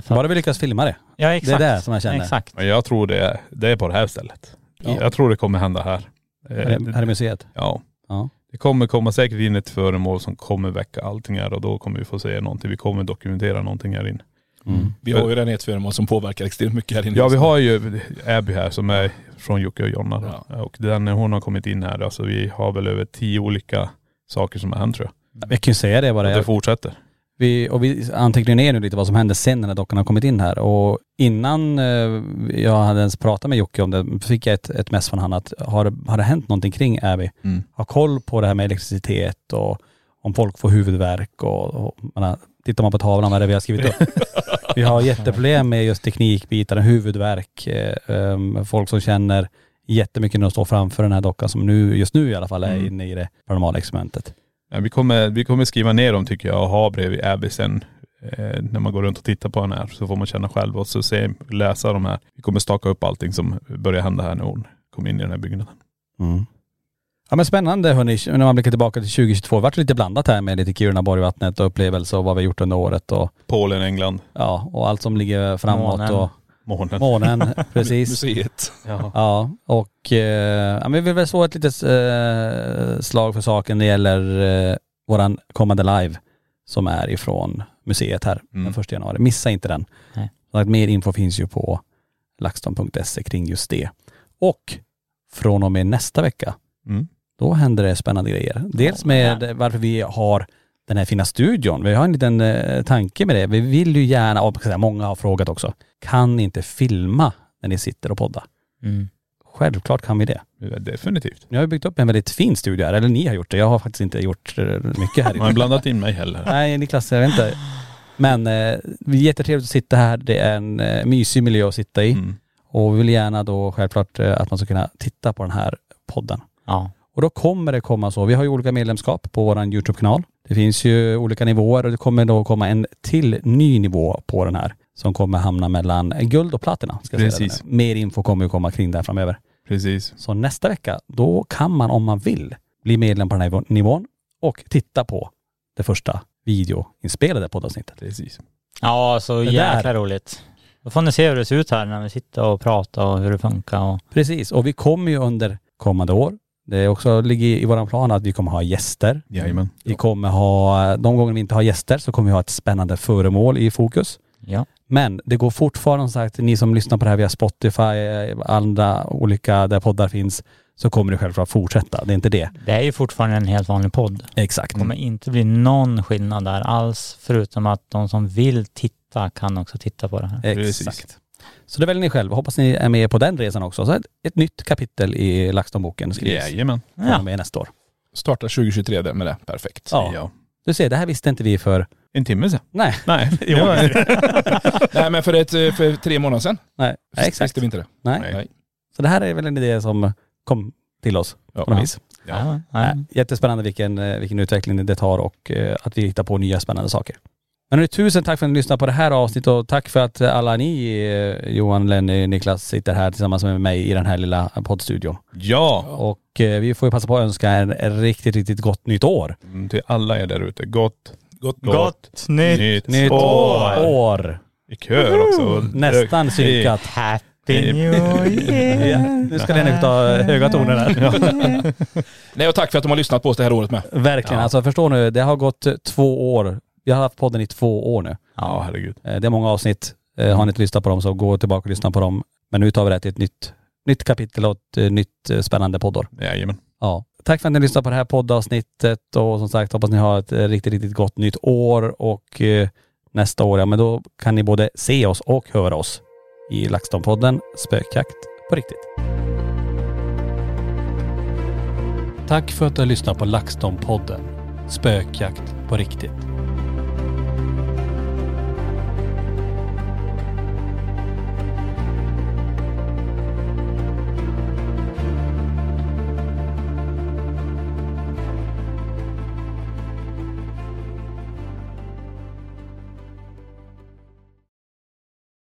E: för
A: Bara vi lyckas filma det.
E: Ja exakt.
A: Det är det som jag känner.
E: Exakt.
B: Men jag tror det är, det är på det här stället.
A: Ja.
B: Jag tror det kommer hända här. Eh,
A: Här, här i museet.
B: Ja.
A: Ja.
B: Det kommer komma säkert in ett föremål som kommer väcka allting här och då kommer vi få se någonting. Vi kommer dokumentera någonting här inne.
A: Mm.
F: Vi har ju redan ett föremål som påverkar extremt mycket här inne.
B: Ja vi har ju Abby här som är från Jocke och Jonna. då. Och den, hon har kommit in här. Alltså vi har väl över tio olika saker som har hänt tror jag.
A: Vi kan ju säga det bara.
B: Och det
A: Jag,
B: fortsätter.
A: Vi, och vi antecknar ner nu lite vad som hände sen när dockan har kommit in här. Och innan eh, jag hade ens pratat med Jocke om det fick jag ett, ett mess från han att har, det- har det hänt någonting kring Abby?
F: Mm.
A: Har koll på det här med elektricitet och om folk får huvudvärk och, och menar, tittar man på tavlan vad är det vi har skrivit upp? vi har jätteproblem med just teknikbitar, huvudvärk, eh, em, folk som känner jättemycket när de står framför den här dockan som nu, just nu i alla fall är
B: Mm.
A: inne i det paranormala experimentet.
B: Ja, vi, kommer, vi kommer skriva ner dem tycker jag och ha bredvid Abby sen. Eh, när man går runt och tittar på den här så får man känna själv och så se, läsa de här. Vi kommer staka upp allting som börjar hända här när hon kom in i den här byggnaden.
A: Mm. Ja men spännande hörni, när man blickar tillbaka till 2022. Det vart lite blandat här med lite Kiruna, Borgvattnet och upplevelser och vad vi har gjort under året och
B: Polen, England.
A: ja, och allt som ligger framåt
E: Månen.
A: och
B: Månen.
A: månen, precis.
F: Museet.
B: Ja.
A: Ja, och eh, ja, men vi vill väl slå ett litet eh, slag för saken när det gäller eh, våran kommande live som är ifrån museet här
B: Mm.
A: den första januari. Missa inte den.
E: Nej.
A: Så att mer info finns ju på laxton.se kring just det. Och från och med nästa vecka,
B: Mm.
A: Då händer det spännande grejer. Dels med varför vi har den här fina studion. Vi har en liten eh, tanke med det. Vi vill ju gärna, och många har frågat också, kan ni inte filma när ni sitter och poddar?
E: Mm.
A: Självklart kan vi det.
B: Ja, Definitivt.
A: Ni har ju byggt upp en väldigt fin studio här, eller ni har gjort det. Jag har faktiskt inte gjort eh, mycket här
B: Man har blandat in mig heller.
A: Nej Niklas, jag vet inte. Men eh, det är jättetrevligt att sitta här. Det är en eh, mysig miljö att sitta i.
B: Mm.
A: Och vi vill gärna då självklart eh, att man ska kunna titta på den här podden.
E: Ja.
A: Och då kommer det komma så. Vi har ju olika medlemskap på vår YouTube-kanal. Det finns ju olika nivåer och det kommer då komma en till ny nivå på den här. Som kommer hamna mellan guld och platina. Ska jag säga
B: Precis.
A: det nu. Mer info kommer ju komma kring det här framöver.
B: Precis.
A: Så nästa vecka, då kan man om man vill bli medlem på den här nivå- nivån och titta på det första videoinspelade poddavsnittet.
B: Precis.
E: Ja, så
A: Det
E: jäkla
A: där.
E: roligt. Då får ni se hur det ser ut här när vi sitter och pratar och hur det funkar och
A: Precis, och vi kommer ju under kommande år. Det är också ligger i våran plan att vi kommer ha gäster.
B: Jajamän.
A: Vi kommer ha, de gånger vi inte har gäster så kommer vi ha ett spännande föremål i fokus.
E: ja.
A: Men det går fortfarande som sagt, ni som lyssnar på det här via Spotify, andra olika där poddar finns, så kommer det självklart fortsätta. Det är inte det.
E: Det är ju fortfarande en helt vanlig podd.
A: Exakt.
E: Det kommer inte bli någon skillnad där alls förutom att de som vill titta kan också titta på det här.
A: Exakt. Så det väljer ni själva. Hoppas ni är med på den resan också. Så ett, ett nytt kapitel i LaxTon-boken skrivs.
B: Jajamän.
A: Och med nästa år.
F: Startar 2023 där med det. Perfekt.
A: Ja. Du ser, det här visste inte vi för...
B: En timme sedan.
A: Nej.
B: Nej.
A: Jo.
F: Nej men för, ett, för tre månader sedan
A: Nej, exakt.
F: visste vi inte det.
A: Nej.
F: Nej.
A: Så det här är väl en idé som kom till oss
F: Ja.
A: på något vis.
E: Ja.
A: Nej, jättespännande vilken, eh, vilken utveckling det tar och eh, att vi hittar på nya spännande saker. Men tusen tack för att ni lyssnade på det här avsnittet och tack för att eh, alla ni, eh, Johan, Lenny, Niklas, sitter här tillsammans med mig i den här lilla poddstudion.
B: Ja.
A: Och eh, vi får ju passa på att önska en en riktigt, riktigt gott nytt år.
B: Mm, Till alla er där ute. Gott,
F: Gott,
E: Gott nytt,
A: Nytt år! år.
B: I kör också.
A: Nästan synkat.
E: Happy New
A: Ja,
E: Year.
A: nu ska Lenny ta höga toner här.
F: Nej och tack för att de har lyssnat på oss det här året med.
A: Verkligen. Alltså förstår nu, det har gått eh, två år. Vi har haft podden i två år nu.
B: Ja herregud.
A: Eh, Det är många avsnitt. Eh, Har ni inte lyssnat på dem så gå tillbaka och lyssna på dem. Men nu tar vi det till ett nytt, nytt kapitel och ett eh, nytt spännande poddår.
B: Jajamän.
A: Ja. Tack för att ni lyssnade på det här poddavsnittet och som sagt hoppas ni har ett riktigt, riktigt gott nytt år och nästa år, ja men då kan ni både se oss och höra oss i LaxTon-podden Spökjakt på riktigt.
C: Tack för att du har lyssnat på LaxTon-podden Spökjakt på riktigt.